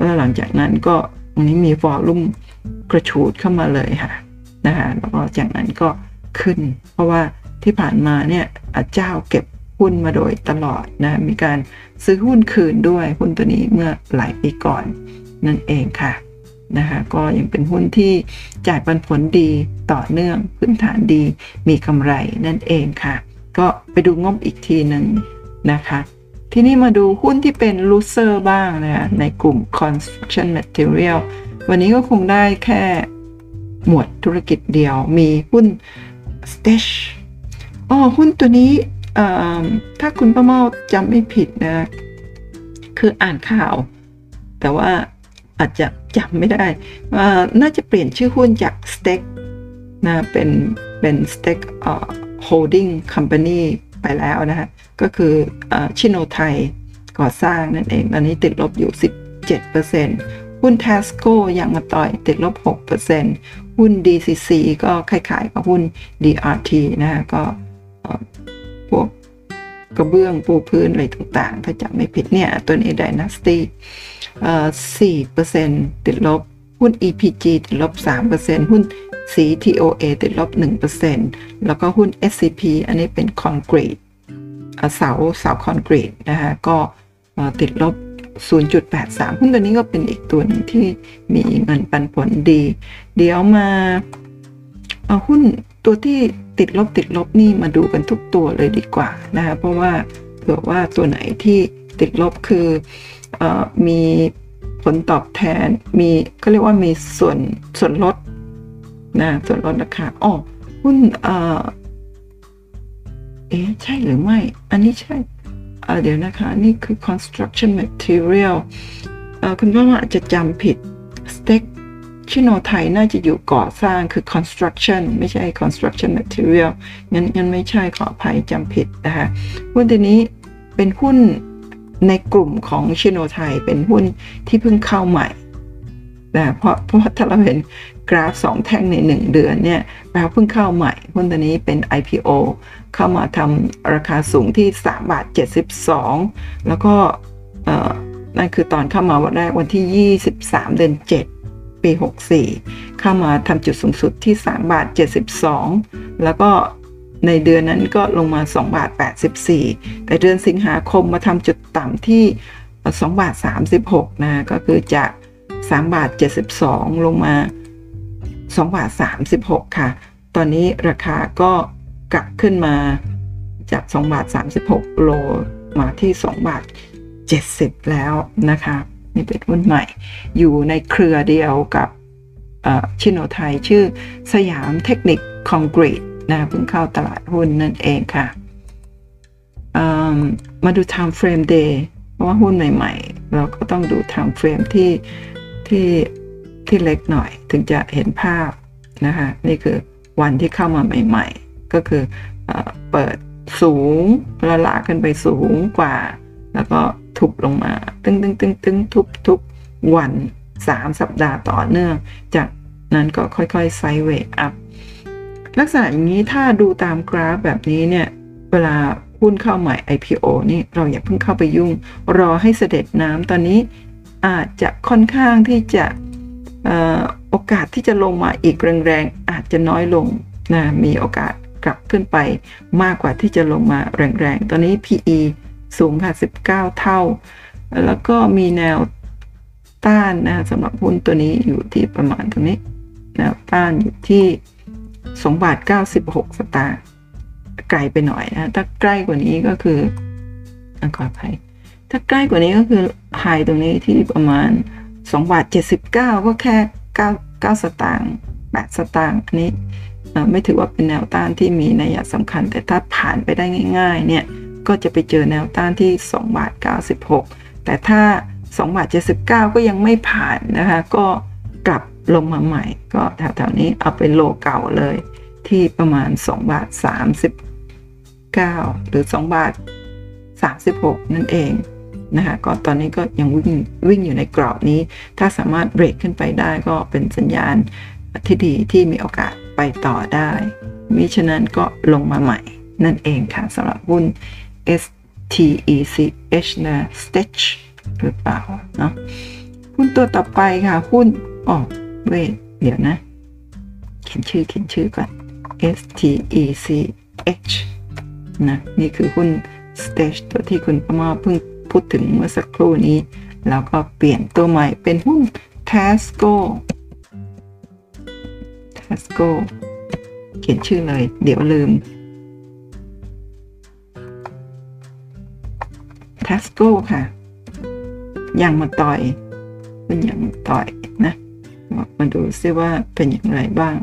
แล้วหลังจากนั้นก็อันนี้มีฟอลุ่มกระชูดเข้ามาเลยค่ะนะคะแล้วก็จากนั้นก็ขึ้น เพราะว่าที่ผ่านมาเนี่ยเจ้าเก็บหุ้นมาโดยตลอดนะมีการซื้อหุ้นคืนด้วยหุ้นตัวนี้เมื่อหลายปีก่อนนั่นเองค่ะ นะคะก็ยังเป็นหุ้นที่จ่ายปันผลดีต่อเนื่องพื้นฐานดีมีกำไรนั่นเองค่ะ ก็ไปดูงบอีกทีหนึ่งนะคะ ทีนี้มาดูหุ้นที่เป็น loser บ้างนะในกลุ่ม construction material วันนี้ก็คงได้แค่หมวดธุรกิจเดียวมีหุ้น Stitch อ๋อหุ้นตัวนี้ถ้าคุณป้าเมาจำไม่ผิดนะ คืออ่านข่าว แต่ว่าอาจจะ จำไม่ได้น่าจะเปลี่ยนชื่อหุ้นจาก Steak นะเป็นเป็น Steak Holding Company ไปแล้วนะฮะก็คือชิโนไทยก่อสร้างนั่นเอง ตอนนี้ติดลบอยู่ 17%หุ้น t ทสโกยังมาต่อยติดลบ 6%หุ้น DCC ก็คล้ายๆกับหุ้น DRT นะฮะก็พวก กระเบื้องปูพื้นอะไรต่างๆ ถ้าจำไม่ผิดเนี่ย ตัวนี้ Dynasty สี่เปอร์เซ็นต์ติดลบ หุ้น EPG ติดลบ3%หุ้น CTOA ติดลบ1%แล้วก็หุ้น SCP อันนี้เป็นคอนกรีตเสาเสาคอนกรีตนะคะก็ติดลบ 0.83 หุ้นตัวนี้ก็เป็นอีกตัวนึงที่มีเงินปันผลดี เดี๋ยวมาเอาหุ้น ตัวที่ติดลบติดลบนี่มาดูกันทุกตัวเลยดีกว่านะคะเพราะว่าเผื่อว่าตัวไหนที่ติดลบคืออมีผลตอบแทนมีก็เรียกว่ามีส่วนส่วนลดนะส่วนลดราคาอ๋อหุ้นเออเอ๊ะใช่หรือไม่ อันนี้ใช่เดี๋ยวนะคะ นี่คือ construction material อคุณพ่ออาจจะจำผิด ชิโนไทยน่าจะอยู่ก่อสร้างคือ construction ไม่ใช่ construction material งั้นงั้นไม่ใช่ขออภัยจำผิดนะคะหุ้นตัวนี้เป็นหุ้นในกลุ่มของชิโนไทยเป็นหุ้นที่เพิ่งเข้าใหม่นะเพราะเพราะถ้าเราเห็นกราฟสองแท่งใน 1 เดือนเนี่ยแปลว่าเพิ่งเข้าใหม่หุ้นตัวนี้เป็น IPO เข้ามาทำราคาสูงที่3บาท72 แล้วก็นั่นคือตอนเข้ามาวันแรกวันที่ 23 เดือน 7 ปี 64 เข้ามาทำจุดสูงสุดที่ 3 บาท 72 แล้วก็ในเดือนนั้นก็ลงมา 2 บาท 84 แต่เดือนสิงหาคมมาทำจุดต่ำที่ 2 บาท 36 นะ ก็คือจาก 3 บาท 72 ลงมา 2 บาท 36 ค่ะ ตอนนี้ราคาก็กลับขึ้นมาจาก 2 บาท 36 โลมาที่ 2 บาท 70 แล้วนะคะ นี่เป็นหุ้นใหม่ อยู่ในเครือเดียวกับชิโนไทยชื่อสยามเทคนิคคอนกรีตนะเพิ่งเข้าตลาดหุ้นนั่นเองค่ะ มาดู time frame day เพราะว่าหุ้นใหม่ ๆ เราก็ต้องดู time frame ที่ที่ที่เล็กหน่อยถึงจะเห็นภาพนะคะ นี่คือวันที่เข้ามาใหม่ ๆ ก็คือเอเปิดสูงละลาขึ้นไปสูงกว่า แล้วก็ทุบลงมา ตึ้งตึ้งตึ้งตึ้งทุบทุบวัน 3 สัปดาห์ต่อเนื่อง จากนั้นก็ค่อยๆไซด์เวย์อัพลักษณะอย่างนี้ถ้าดูตามกราฟแบบนี้เนี่ย เวลาหุ้นเข้าใหม่ IPO นี่เราอย่าเพิ่งเข้าไปยุ่ง รอให้เสด็จน้ำตอนนี้อาจจะค่อนข้างที่จะโอกาสที่จะลงมาอีกแรงๆ อาจจะน้อยลงนะมีโอกาสกลับขึ้นไปมากกว่าที่จะลงมาแรงๆ ตอนนี้ PE สูงค่ะ 19 เท่า แล้วก็มีแนวต้านนะสำหรับหุ้นตัวนี้อยู่ที่ประมาณตรงนี้ แนวต้านอยู่ที่2บาท96 สตางค์ไกลไปหน่อยนะ ถ้าใกล้กว่านี้ก็คือขออภัยถ้าใกล้กว่านี้ก็คือไฮตรงนี้ที่ประมาณ2บาท79 ก็แค่9 9 สตางค์8สตางค์อันนี้ไม่ถือว่าเป็นแนวต้านที่มีนัยสำคัญ แต่ถ้าผ่านไปได้ง่าย ๆ เนี่ย ก็จะไปเจอแนวต้านที่2บาท96 แต่ถ้า2บาท79 ก็ยังไม่ผ่านนะคะ ก็กลับลงมาใหม่ ก็แถวๆนี้เอาเป็นโลเก่าเลย ที่ประมาณ2บาท39 หรือ2บาท36 นั่นเองนะคะก็ตอนนี้ก็ยังวิ่งวิ่งอยู่ในกรอบนี้ ถ้าสามารถเบรกขึ้นไปได้ก็เป็นสัญญาณที่ดีที่มีโอกาสไปต่อได้มิฉะนั้นก็ลงมาใหม่นั่นเองค่ะสำหรับหุ้น STECH นะ Stitch หรือเปล่าเนาะหุ้นตัวต่อไปค่ะ หุ้นอ๋อเวเดี๋ยวนะ เขียนชื่อเขียนชื่อก่อน STECH นะ นี่คือหุ้น Stitch ตัวที่คุณประมาเพิ่งพูดถึงเมื่อสักครู่นี้ แล้วก็เปลี่ยนตัวใหม่เป็นหุ้น Tasco Tasco เขียนชื่อเลย เดี๋ยวลืม Tasco ค่ะยังมาต่อยเป็นยังต่อยนะมาดูซิว่าเป็นอย่างไรบ้าง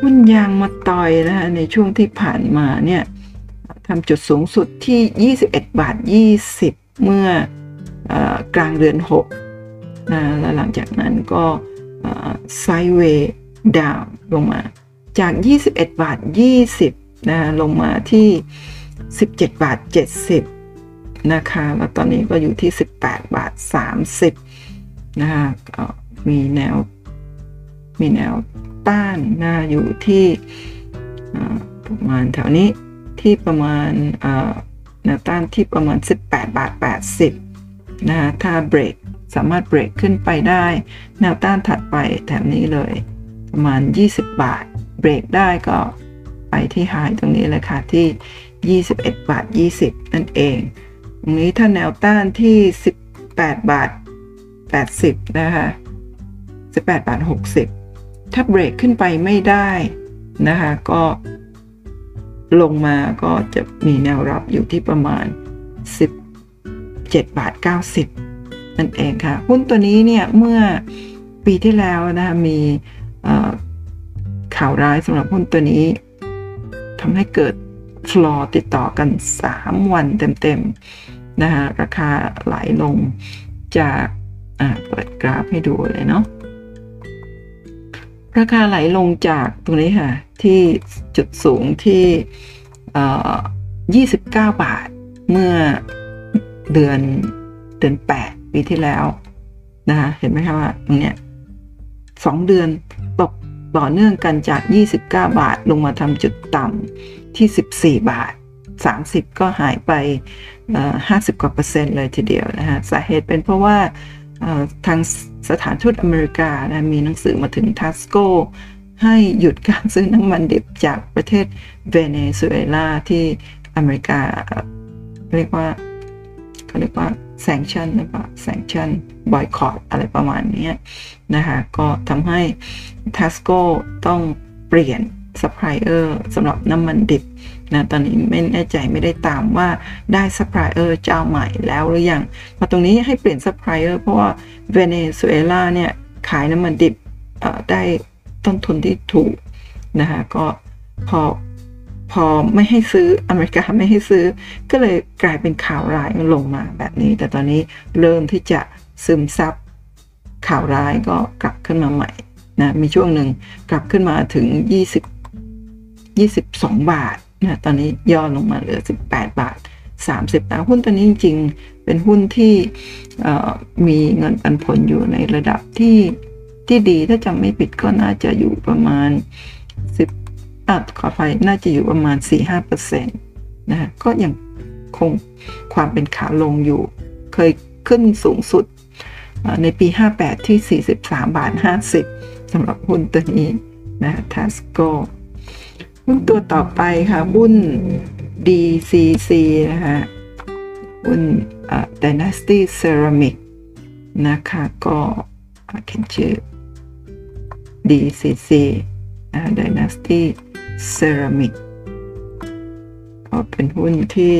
หุ้นยางมาต่อยนะคะในช่วงที่ผ่านมาเนี่ยทำจุดสูงสุดที่ 21 บาท 20 เมื่อกลางเดือน6นะแล้วหลังจากนั้นก็ไซเวย์ดาวลงมาจาก 21 บาท 20 นะลงมาที่ 17 บาท 70 นะคะ แล้วตอนนี้ก็อยู่ที่ 18 บาท 30 นะคะมีแนว มีแนวต้านนะอยู่ที่ประมาณแถวนี้ที่ประมาณแนวต้านที่ประมาณ 18 บาท 80 นะถ้าเบรกสามารถเบรกขึ้นไปได้ แนวต้านถัดไปแถวนี้เลย ประมาณ 20 บาท เบรกได้ก็ ที่ไฮตรงนี้เลยค่ะที่ 21 บาท 20 นั่นเอง ตรงนี้ถ้าแนวต้านที่ 18 บาท 80 นะคะ 18 บาท 60 ถ้าเบรกขึ้นไปไม่ได้นะคะก็ลงมาก็จะมีแนวรับอยู่ที่ประมาณ 17 บาท 90 นั่นเองค่ะ หุ้นตัวนี้เนี่ยเมื่อปีที่แล้วนะคะมีข่าวร้ายสำหรับหุ้นตัวนี้ ทำให้เกิดฟลอร์ติดต่อกัน 3 วันเต็มๆนะคะราคาไหลลงจากเปิดกราฟให้ดูเลยเนาะราคาไหลลงจากตรงนี้ค่ะ ที่จุดสูงที่ 29 บาท เมื่อเดือนเดือน 8 ปีที่แล้วนะคะเห็นไหมคะว่าตรงเนี้ยสองเดือน ต่อเนื่องกันจาก 29 บาทลงมาทำจุดต่ำที่ 14 บาท 30 ก็หายไป 50 กว่าเปอร์เซ็นต์เลยทีเดียวนะฮะสาเหตุเป็นเพราะว่าทางสถานทูตอเมริกานะมีหนังสือมาถึงทัสโกให้หยุดการซื้อน้ำมันดิบจากประเทศเวเนซุเอลาที่อเมริกาเรียกว่าเขาเรียกว่า sanction หรือเปล่า sanction บอยคอตอะไรประมาณนี้นะคะ ก็ทำให้ TASCO ต้องเปลี่ยนซัพพลายเออร์สำหรับน้ำมันดิบนะตอนนี้ไม่แน่ใจไม่ได้ตามว่าได้ซัพพลายเออร์เจ้าใหม่แล้วหรือยังพอตรงนี้ให้เปลี่ยนซัพพลายเออร์เพราะว่าเวเนซุเอลาเนี่ย ขายน้ำมันดิบได้ต้นทุนที่ถูกนะคะก็พอ พอไม่ให้ซื้ออเมริกาไม่ให้ซื้อ ก็เลยกลายเป็นข่าวร้ายลงมาแบบนี้ แต่ตอนนี้เริ่มที่จะซึมซับข่าวร้ายก็กลับขึ้นมาใหม่นะมีช่วงหนึ่งกลับขึ้นมาถึง 20 22 บาทนะตอนนี้ย่อลงมาเหลือ 18 บาท 30แล้วหุ้นตัวนี้จริงๆ เป็นหุ้นที่มีเงินปันผลอยู่ในระดับที่ที่ดีถ้าจำไม่ผิดก็น่าจะอยู่ประมาณ อัดขอไปน่าจะอยู่ประมาณ 4-5%นะก็ยังคงความเป็นขาลงอยู่ เคยขึ้นสูงสุดในปี 58 ที่ 43 บาท 50สำหรับหุ้นตัวนี้นะทัสโกหุ้นตัวต่อไปค่ะ หุ้น DCC นะคะหุ้น Dynasty Ceramic นะคะก็เขียนชื่อ DCC Dynasty Ceramic ก็เป็นหุ้นที่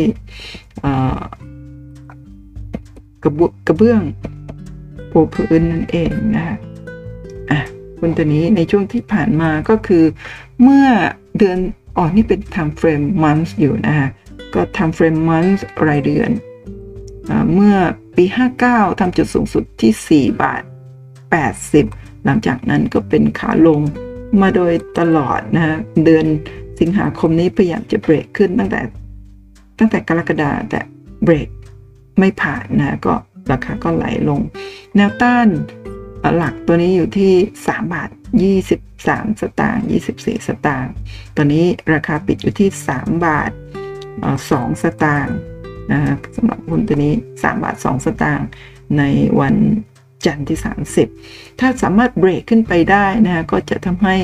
กระบกระเบื้องปูพื้นนั่นเองนะคะอะหุ้นตัวนี้ในช่วงที่ผ่านมาก็คือ เมื่อเดือนอ๋อนี่เป็น time frame month อยู่นะฮะก็ time frame month รายเดือนอเมื่อปี 59ทำจุดสูงสุดที่ 4 บาท 80 หลังจากนั้นก็เป็นขาลง มาโดยตลอดนะฮะเดือนสิงหาคมนี้พยายามจะเบรกขึ้นตั้งแต่ตั้งแต่กรกฎาแต่เบรกไม่ผ่านนะก็ราคาก็ไหลลง แนวต้านหลักตัวนี้อยู่ที่ 3 บาท 23 สตางค์24 สตางค์ตอนนี้ราคาปิดอยู่ที่ 3 บาท 2 สตางค์นะสำหรับหุ้นตัวนี้ 3 บาท 2 สตางค์ในวัน จันทร์ที่ 30 ถ้าสามารถเบรกขึ้นไปได้นะก็จะทำให้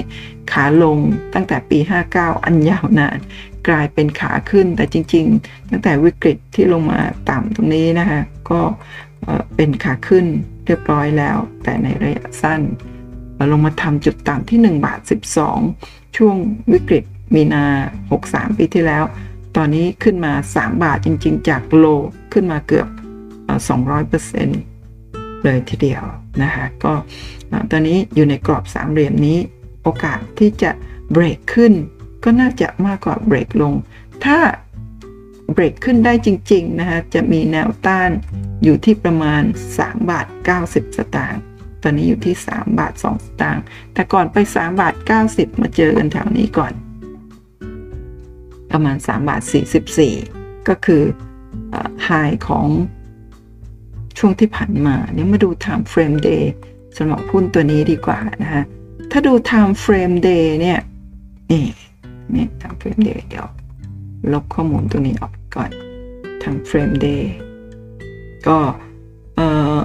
ขาลงตั้งแต่ปี 59 อันยาวนาน กลายเป็นขาขึ้นแต่จริง ๆ ตั้งแต่วิกฤตที่ลงมาต่ำตรงนี้นะคะก็เป็นขาขึ้นเรียบร้อยแล้ว แต่ในระยะสั้นลงมาทำจุดต่ำที่ 1 บาท 12 ช่วงวิกฤตมีนา 63 ปีที่แล้ว ตอนนี้ขึ้นมา 3 บาทจริง ๆ จากโลขึ้นมาเกือบ 200%เเลยทีเดียวนะคะก็ตอนนี้อยู่ในกรอบสามเหลี่ยมนี้ โอกาสที่จะเบรกขึ้น ก็น่าจะมากกว่าเบรกลง ถ้าเบรกขึ้นได้จริง ๆ นะคะจะมีแนวต้านอยู่ที่ประมาณ 3 บาท 90 สตางค์ตอนนี้อยู่ที่ 3 บาท 2 สตางค์แต่ก่อนไป 3 บาท 90 มาเจอกันแถวนี้ก่อน ประมาณ 3 บาท 44 ก็คือไฮของ ช่วงที่ผ่านมาเดี๋ยมาดู time frame day สำหรับหุ้นตัวนี้ดีกว่านะคะถ้าดู time frame day เนี่ยนี่นี่ time frame day เดี๋ยว ลบข้อมูลตัวนี้ออกก่อน time frame day ก็เออ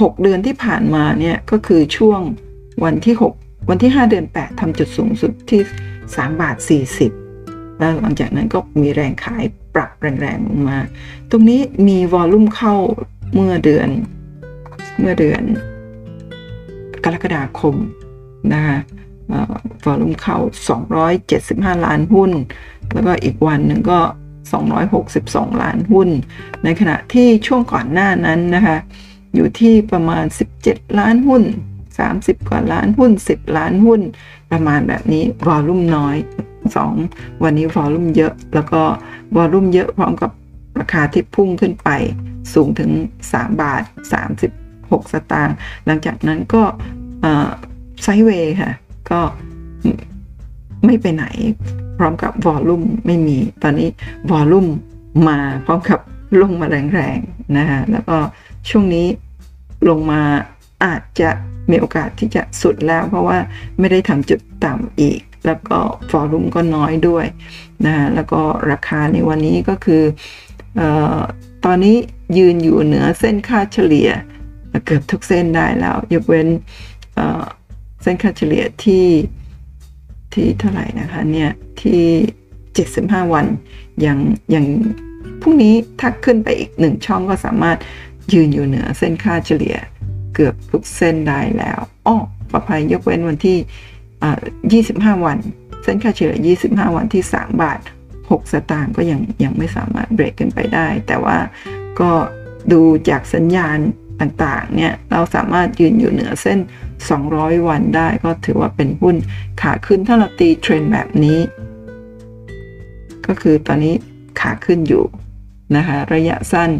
หกเดือนที่ผ่านมาเนี่ยก็คือช่วงวันที่ 6 วันที่ 5 เดือน 8ทำจุดสูงสุดที่ 3 บาท 40 แล้วหลังจากนั้นก็มีแรงขายปรับแรงๆลงมา ตรงนี้มีวอลลุ่มเข้า เมื่อเดือน เมื่อเดือน กรกฎาคมนะคะวอลลุ่มเข้า 275 ล้านหุ้น แล้วก็อีกวันหนึ่งก็ 262 ล้านหุ้น ในขณะที่ช่วงก่อนหน้านั้นนะคะอยู่ที่ประมาณ 17 ล้านหุ้น 30 กว่าล้านหุ้น 10 ล้านหุ้น ประมาณแบบนี้วอลุ่มน้อย 2 วันนี้วอลลุ่มเยอะ แล้วก็วอลุ่มเยอะพร้อมกับราคาที่พุ่งขึ้นไป สูงถึง 3 บาท 36 สตางค์หลังจากนั้นก็ไซด์เวย์ค่ะ ก็ไม่ไปไหน พร้อมกับวอลลุ่มไม่มี ตอนนี้วอลลุ่มมาพร้อมกับลงมาแรงๆนะคะแล้วก็ช่วงนี้ลงมาอาจจะมีโอกาสที่จะสุดแล้ว เพราะว่าไม่ได้ทำจุดต่ำอีก แล้วก็ฟอลุ่มก็น้อยด้วยนะแล้วก็ราคาในวันนี้ก็คืออ ตอนนี้ยืนอยู่เหนือเส้นค่าเฉลี่ย เกือบทุกเส้นได้แล้ว ยกเว้นเส้นค่าเฉลี่ยที่ที่เท่าไหร่นะคะเนี่ยที่ 75 วันยังยังพรุ่งนี้ถ้าขึ้นไปอีกหนึ่งช่องก็สามารถยืนอยู่เหนือเส้นค่าเฉลี่ยเกือบทุกเส้นได้แล้วอ้อปลอดภัยยกเว้นวันที่ 25 วัน เส้นค่าเฉลี่ย 25 วันที่ 3 บาท 6 สตางค์ก็ยังยังไม่สามารถเบรกขึ้นไปได้ แต่ว่าก็ดูจากสัญญาณต่างๆเนี่ยเราสามารถยืนอยู่เหนือเส้น 200 วันได้ก็ถือว่าเป็นหุ้นขาขึ้นถ้าเราตีเทรนแบบนี้ ก็คือตอนนี้ขาขึ้นอยู่นะคะระยะสั้น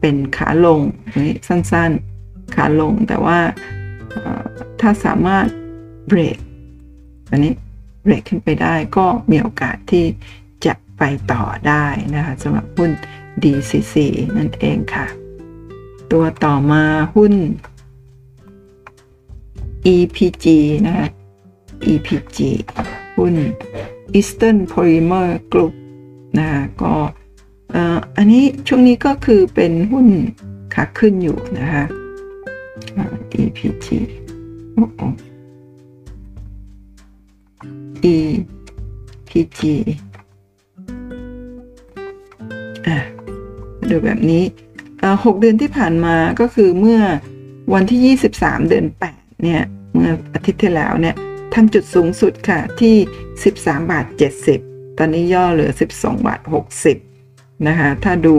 เป็นขาลงนี่สั้นๆ ขาลงแต่ว่าถ้าสามารถเบรกอันนี้เบรกขึ้นไปได้ก็มีโอกาสที่ ไปต่อได้นะคะสำหรับหุ้น DCC นั่นเองค่ะ ตัวต่อมาหุ้น EPG นะคะ EPG หุ้น Eastern Polymer Group นะก็อันนี้ช่วงนี้ก็คือเป็นหุ้นขาขึ้นอยู่นะคะ EPG EPG ดูแบบนี้หกเดือนที่ผ่านมาก็คือเมื่อวันที่ 23 เดือน 8 เนี่ย เมื่ออาทิตย์ที่แล้วเนี่ยทำจุดสูงสุดค่ะที่ 13 บาท 70 ตอนนี้ย่อเหลือ 12 บาท 60 นะคะ ถ้าดู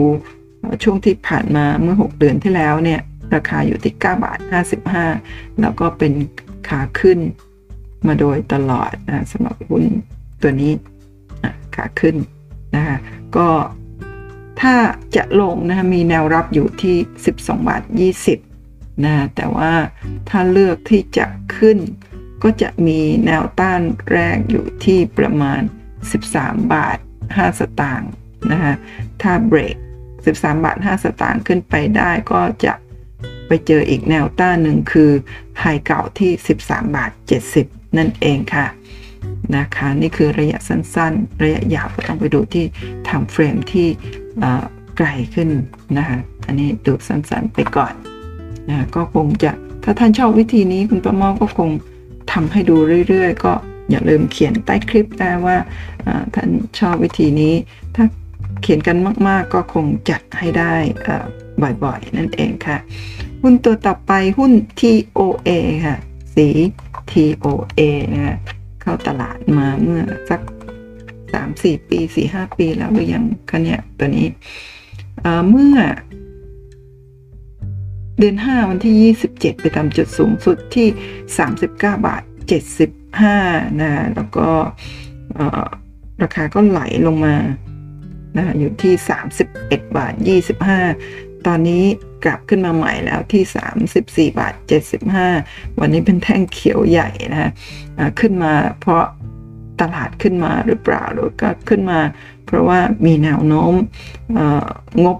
ช่วงที่ผ่านมาเมื่อ 6 เดือนที่แล้วเนี่ย ราคาอยู่ที่ 9 บาท 55 แล้วก็เป็นขาขึ้นมาโดยตลอดนะสำหรับหุ้นตัวนี้ขาขึ้นนะคะ ก็ ถ้าจะลงนะคะมีแนวรับอยู่ที่ 12 บาท 20 นะ แต่ว่าถ้าเลือกที่จะขึ้น ก็จะมีแนวต้านแรกอยู่ที่ประมาณ 13 บาท 5 สตางค์นะคะถ้าเบรก 13 บาท 5 สตางค์ขึ้นไปได้ก็จะไปเจออีกแนวต้านหนึ่งคือไฮเก่าที่ 13 บาท 70 นั่นเองค่ะนะคะนี่คือระยะสั้นๆ ระยะยาวก็ต้องไปดูที่ทำเฟรมที่ ไกลขึ้นนะคะอันนี้ดูสั้นๆไปก่อนนะก็คงจะถ้าท่านชอบวิธีนี้คุณประมอก็คงทำให้ดูเรื่อยๆ ก็อย่าลืมเขียนใต้คลิปได้ว่าท่านชอบวิธีนี้ ถ้าเขียนกันมากๆ ก็คงจัดให้ได้บ่อยๆ นั่นเองค่ะ หุ้นตัวต่อไปหุ้น TOA ค่ะ สี TOA นะเข้าตลาดมาเมื่อสัก 3-4ปี4-5ปีแล้วหรือยังคะเนี่ยตัวนี้เมื่อ เดือน5วันที่ 27 ไปทำจุดสูงสุดที่ 39 บาท 75นะแล้วก็ราคาก็ไหลลงมานะอยู่ที่ 31 บาท 25 ตอนนี้กลับขึ้นมาใหม่แล้วที่ 34 บาท 75 วันนี้เป็นแท่งเขียวใหญ่นะฮะขึ้นมาเพราะ ตลาดขึ้นมาหรือเปล่าหรือก็ขึ้นมา เพราะว่ามีแนวโน้มงบ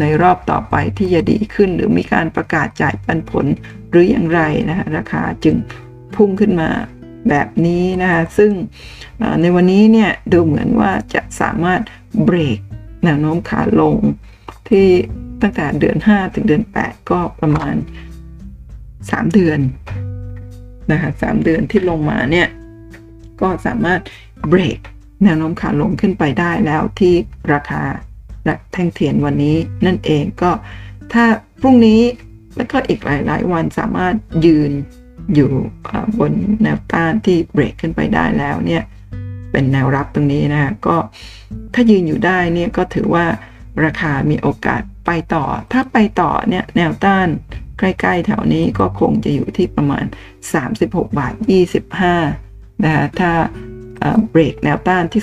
ในรอบต่อไปที่จะดีขึ้น หรือมีการประกาศจ่ายปันผลหรืออย่างไรนะฮะราคาจึงพุ่งขึ้นมาแบบนี้นะคะซึ่งในวันนี้เนี่ยดูเหมือนว่าจะสามารถเบรกแนวโน้มขาลงที่ตั้งแต่เดือน 5 ถึงเดือน 8 ก็ประมาณ 3 เดือนนะคะ3เดือนที่ลงมาเนี่ย ก็สามารถเบรกแนวโน้มขาลงขึ้นไปได้แล้วที่ราคาแท่งเทียนวันนี้นั่นเองก็ถ้าพรุ่งนี้แล้วก็อีกหลาย ๆ วันสามารถยืนอยู่บนแนวต้านที่เบรกขึ้นไปได้แล้วเนี่ยเป็นแนวรับตรงนี้นะก็ถ้ายืนอยู่ได้เนี่ยก็ถือว่าราคามีโอกาสไปต่อ ถ้าไปต่อเนี่ยแนวต้านใกล้ ๆ แถวนี้ก็คงจะอยู่ที่ประมาณ 36 บาท 25 นะคะถ้าเบรกแนวต้านที่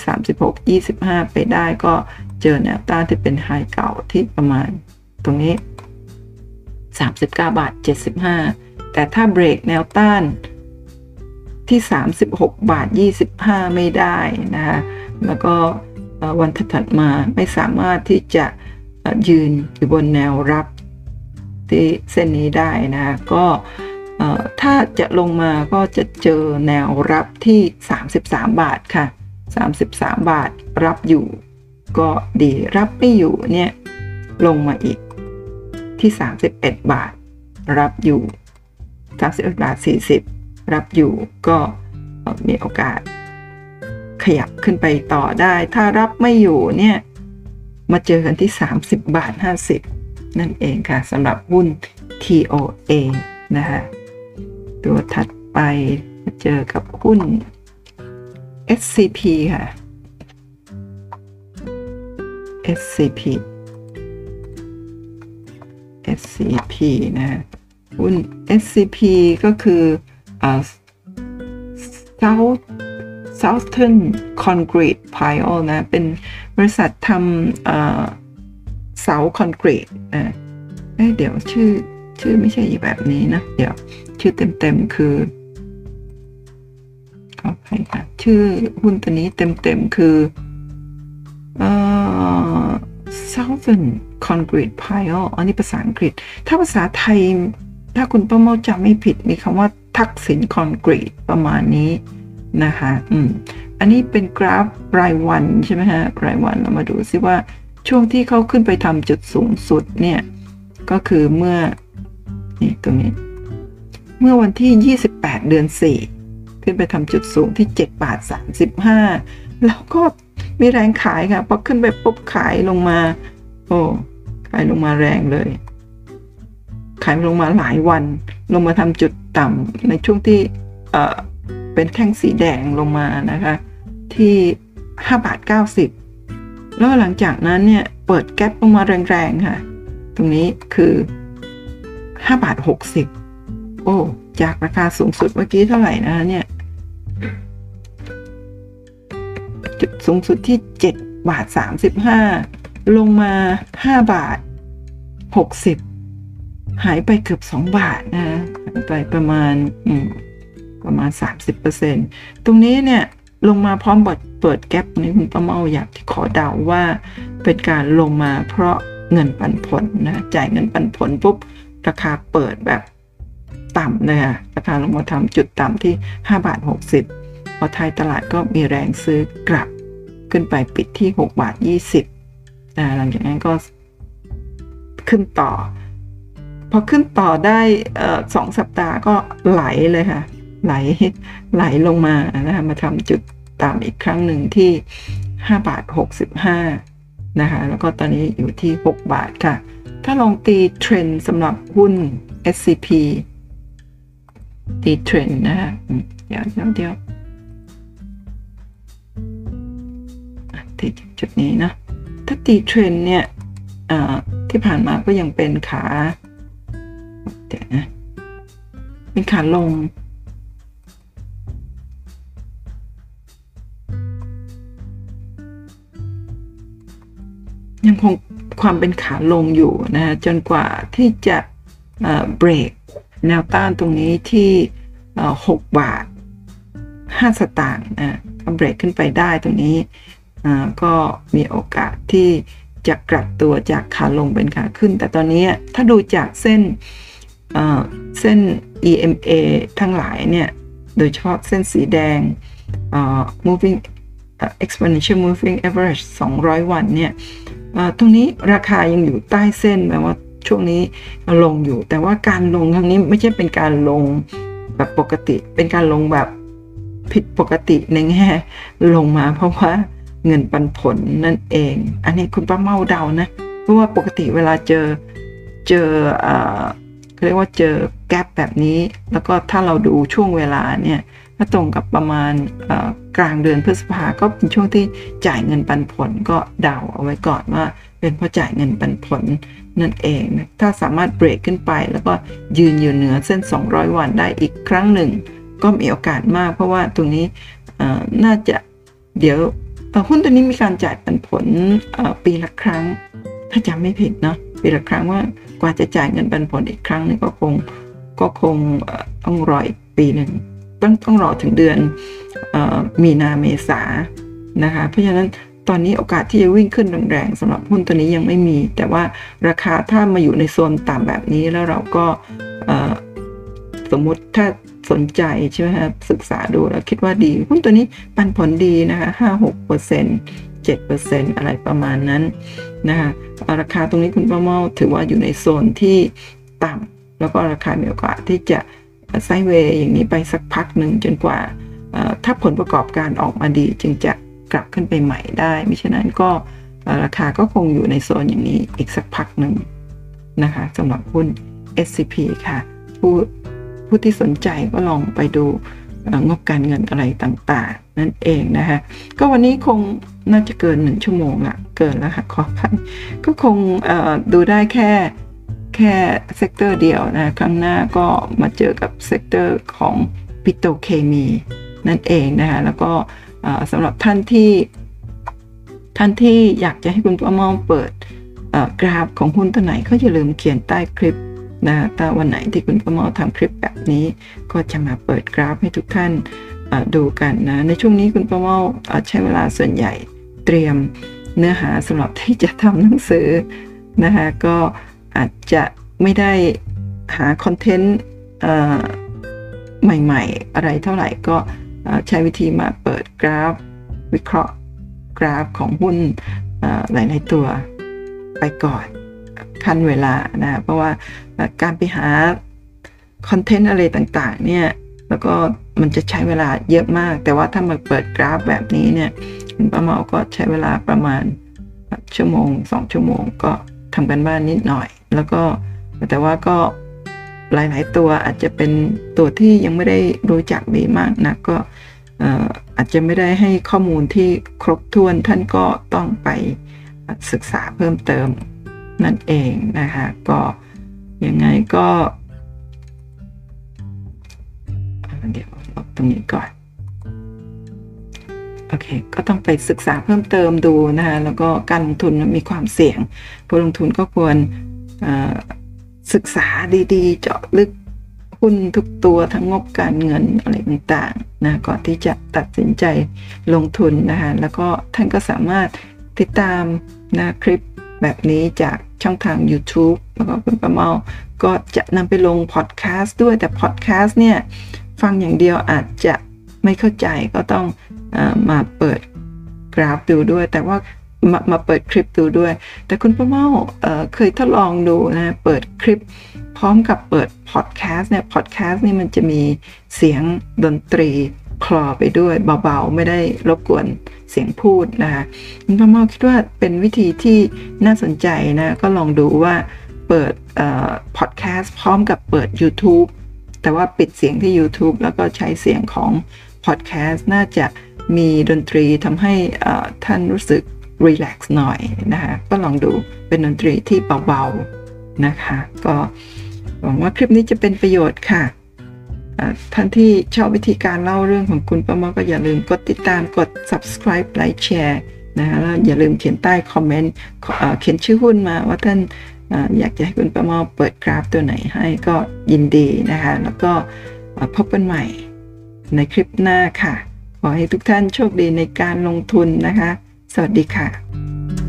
36 25 ไปได้ก็เจอแนวต้านที่เป็นไฮเก่าที่ประมาณตรงนี้ 39 บาท 75 แต่ถ้าเบรกแนวต้านที่ 36 บาท 25 ไม่ได้นะคะแล้วก็วันถัดมาไม่สามารถที่จะยืนอยู่บนแนวรับที่เส้นนี้ได้นะก็ ถ้าจะลงมาก็จะเจอแนวรับที่ 33 บาทค่ะ 33 บาทรับอยู่ ก็ดีรับไม่อยู่เนี่ยลงมาอีกที่ 31 บาท รับอยู่ 31 บาท 40 รับอยู่ก็มีโอกาส ขยับขึ้นไปต่อได้ ถ้ารับไม่อยู่เนี่ยมาเจอกันที่ 30 บาท 50 นั่นเองค่ะสำหรับหุ้น TOA นะคะ ตัวถัดไปเจอกับหุ้น SCP ค่ะ SCP SCP นะหุ้น SCP ก็คืออ South Southern Concrete Pile นะ เป็นบริษัททำเสาคอนกรีตนะเดี๋ยวชื่อ ชื่อไม่ใช่แบบนี้นะ เดี๋ยว ชื่อเต็มๆคือขออภัยค่ะ ชื่อหุ้นตัวนี้เต็มๆคือเอ่อ Southern Concrete Pile อันนี้ภาษาอังกฤษ ถ้าภาษาไทย ถ้าคุณป้าเมาจำไม่ผิด มีคำว่าทักษิณคอนกรีตประมาณนี้นะคะอืมอันนี้เป็นกราฟรายวันใช่ไหมฮะ รายวันเรามาดูซิว่าช่วงที่เขาขึ้นไปทำจุดสูงสุดเนี่ย ก็คือเมื่อ นี่ตรงนี้ เมื่อวันที่ 28 เดือน 4 ขึ้นไปทำจุดสูงที่ 7 บาท 35 แล้วก็มีแรงขายค่ะพอขึ้นไปปุ๊บขายลงมา โอ้ขายลงมาแรงเลย ขายลงมาหลายวัน ลงมาทำจุดต่ำในช่วงที่เออเป็นแท่งสีแดงลงมานะคะ ที่5บาท90 แล้วหลังจากนั้นเนี่ย เปิดแก๊ปลงมาแรงๆค่ะ ตรงนี้คือ 5บาท60โอ้ จากราคาสูงสุดเมื่อกี้เท่าไหร่นะเนี่ย จุดสูงสุดที่7บาท35ลงมา5บาท60หายไปเกือบ2บาทนะหายไปประมาณอืมประมาณ30%ตรงนี้เนี่ยลงมาพร้อมบดเปิดแก๊ปนี้คุณป้าเมาอยากขอเดาว่าเป็นการลงมาเพราะเงินปันผลนะ จ่ายเงินปันผลปุ๊บ ราคาเปิดแบบต่ำเลยค่ะราคาลงมาทำจุดต่ำที่ 5 บาท 60 พอไทยตลาดก็มีแรงซื้อกลับขึ้นไปปิดที่ 6 บาท 20นะหลังจากนั้นก็ขึ้นต่อ พอขึ้นต่อได้สองสัปดาห์ก็ไหลเลยค่ะ ไหลไหลลงมานะคะมาทำจุดต่ำอีกครั้งหนึ่งที่ 5 บาท 65 นะคะ แล้วก็ตอนนี้อยู่ที่ 6 บาทค่ะ ถ้าลองตีเทรนสำหรับหุ้น SCP ตีเทรนนะคะเดี๋ยวเดี๋ยวเดี๋ยวตีจุดนี้นะ ถ้าตีเทรนเนี่ยที่ผ่านมาก็ยังเป็นขาเดี๋ยวนะเป็นขาลง ยังคง ความเป็นขาลงอยู่นะจนกว่าที่จะเบรกแนวต้านตรงนี้ที่ 6 บาท 5 สตางค์นะถ้าเบรกขึ้นไปได้ตรงนี้ก็มีโอกาสที่จะกลับตัวจากขาลงเป็นขาขึ้น แต่ตอนนี้ถ้าดูจากเส้นเส้น EMA ทั้งหลายเนี่ย โดยเฉพาะเส้นสีแดง moving exponential moving average 200 วันเนี่ย ตรงนี้ราคายังอยู่ใต้เส้นแปลว่าช่วงนี้ลงอยู่ แต่ว่าการลงครั้งนี้ไม่ใช่เป็นการลงแบบปกติ เป็นการลงแบบผิดปกติในแง่ลงมาเพราะว่าเงินปันผลนั่นเอง อันนี้คุณป้าเมาเดานะ เพราะว่าปกติเวลาเจอเจอเรียกว่าเจอแกลบแบบนี้ แล้วก็ถ้าเราดูช่วงเวลาเนี่ย ถ้าตรงกับประมาณกลางเดือนพฤษภาก็เป็นช่วงที่จ่ายเงินปันผลก็เดาเอาไว้ก่อนว่า เป็นเพราะจ่ายเงินปันผลนั่นเองนะถ้าสามารถเบรกขึ้นไป แล้วก็ยืนอยู่เหนือเส้น 200 วันได้อีกครั้งหนึ่ง ก็มีโอกาสมาก เพราะว่าตรงนี้น่าจะเดี๋ยวหุ้นตัวนี้มีการจ่ายปันผลปีละครั้ง ถ้าจำไม่ผิดเนาะปีละครั้งว่ากว่าจะจ่ายเงินปันผลอีกครั้งนี่ก็คงก็คงต้องรออีกปีหนึ่ง ต้องต้องรอถึงเดือนอมีนาเมษานะคะ เพราะฉะนั้นตอนนี้โอกาสที่จะวิ่งขึ้นแรงๆสำหรับหุ้นตัวนี้ยังไม่มี แต่ว่าราคาถ้ามาอยู่ในโซนต่ำแบบนี้แล้วเราก็สมมุติถ้าสนใจใช่ไหมครับศึกษาดูแล้วคิดว่าดี หุ้นตัวนี้ปันผลดีนะคะห้าหกเปอร์เซ็นต์เจ็ดเปอร์เซ็นต์อะไรประมาณนั้นนะคะราคาตรงนี้คุณป้าเมาถือว่าอยู่ในโซนที่ต่ำแล้วก็ราคามีโอกาสที่จะ ไซเวย์อย่างนี้ไปสักพักหนึ่งจนกว่า ถ้าผลประกอบการออกมาดีจึงจะกลับขึ้นไปใหม่ได้ ไม่ฉะนั้นก็ราคาก็คงอยู่ในโซนอย่างนี้อีกสักพักหนึ่งนะคะสำหรับหุ้น SCP ค่ะ ผู้ผู้ที่สนใจก็ลองไปดูงบการเงินอะไรต่างๆ นั่นเองนะคะก็วันนี้คงน่าจะเกินหนึ่งชั่วโมงละเกินแล้วค่ะขอพันก็คงดูได้แค่ แค่ sector เดียวนะครั้งหน้าก็มาเจอกับ sector ของปิโตรเคมีนั่นเองนะคะแล้วก็สำหรับท่านที่ท่านที่อยากจะให้คุณป้ามองเปิดกราฟของหุ้นตัวไหนก็อย่าลืมเขียนใต้คลิปนะถ้าวันไหนที่คุณป้ามองทำคลิปแบบนี้ ก็จะมาเปิดกราฟให้ทุกท่านดูกันนะในช่วงนี้คุณป้ามองใช้เวลาส่วนใหญ่เตรียมเนื้อหาสำหรับที่จะทำหนังสือนะคะก็ อาจจะไม่ได้หาคอนเทนต์ใหม่ๆ อะไรเท่าไหร่ก็ใช้วิธีมาเปิดกราฟ วิเคราะห์กราฟของหุ้นหลายๆตัวไปก่อนขั้นเวลานะเพราะว่าการไปหาคอนเทนต์อะไรต่างๆเนี่ยแล้วก็มันจะใช้เวลาเยอะมาก แต่ว่าถ้ามาเปิดกราฟแบบนี้เนี่ยคุณป้าเมาก็ใช้เวลาประมาณชั่วโมงสองชั่วโมงก็ทำกันบ้านนิดหน่อย แล้วก็แต่ว่าก็หลาย ๆ ตัวอาจจะเป็นตัวที่ยังไม่ได้รู้จักดีมากนะก็อาจจะไม่ได้ให้ข้อมูลที่ครบถ้วนท่านก็ต้องไปศึกษาเพิ่มเติมนั่นเองนะคะก็ยังไงก็เดี๋ยวลบตรงนี้ก่อนโอเคก็ต้องไปศึกษาเพิ่มเติมดูนะคะแล้วก็การลงทุนมีความเสี่ยงผู้ลงทุนก็ควร ศึกษาดีๆ เจาะลึกหุ้นทุกตัวทั้งงบการเงินอะไรต่างๆนะก่อนที่จะตัดสินใจลงทุนนะคะแล้วก็ท่านก็สามารถติดตามนะคลิปแบบนี้จากช่องทาง YouTube แล้วก็คุณประเมา ก็จะนำไปลงพอดแคสต์ด้วยแต่พอดแคสต์เนี่ย ฟังอย่างเดียวอาจจะไม่เข้าใจก็ต้องอมาเปิดกราฟดูด้วย แต่ว่า มามาเปิดคลิปดูด้วย แต่คุณประเมาเเคยทดลองดูนะเปิดคลิปพร้อมกับเปิดพอดแคสต์เนี่ยพอดแคสต์นี่มันจะมีเสียงดนตรีคลอไปด้วยเบาๆ ไม่ได้รบกวนเสียงพูดนะคะคุณพ่อมอคิดว่าเป็นวิธีที่น่าสนใจนะก็ลองดูว่าเปิดพอดแคสต์พร้อมกับเปิด YouTube แต่ว่าปิดเสียงที่ YouTube แล้วก็ใช้เสียงของพอดแคสต์น่าจะมีดนตรีทำให้ท่านรู้สึก รีแลกซ์หน่อยนะคะก็ลองดูเป็นดนตรีที่เบาๆนะคะ ก็หวังว่าคลิปนี้จะเป็นประโยชน์ค่ะท่านที่ชอบวิธีการเล่าเรื่องของคุณประมอก็อย่าลืมกดติดตามกด subscribe ไลค์แชร์นะคะแล้วอย่าลืมเขียนใต้คอมเมนต์เขียนชื่อหุ้นมาว่าท่านอยากจะให้คุณประมอเปิดกราฟตัวไหนให้ก็ยินดีนะคะ แล้วก็พบกันใหม่ในคลิปหน้าค่ะ ขอให้ทุกท่านโชคดีในการลงทุนนะคะ สวัสดีค่ะ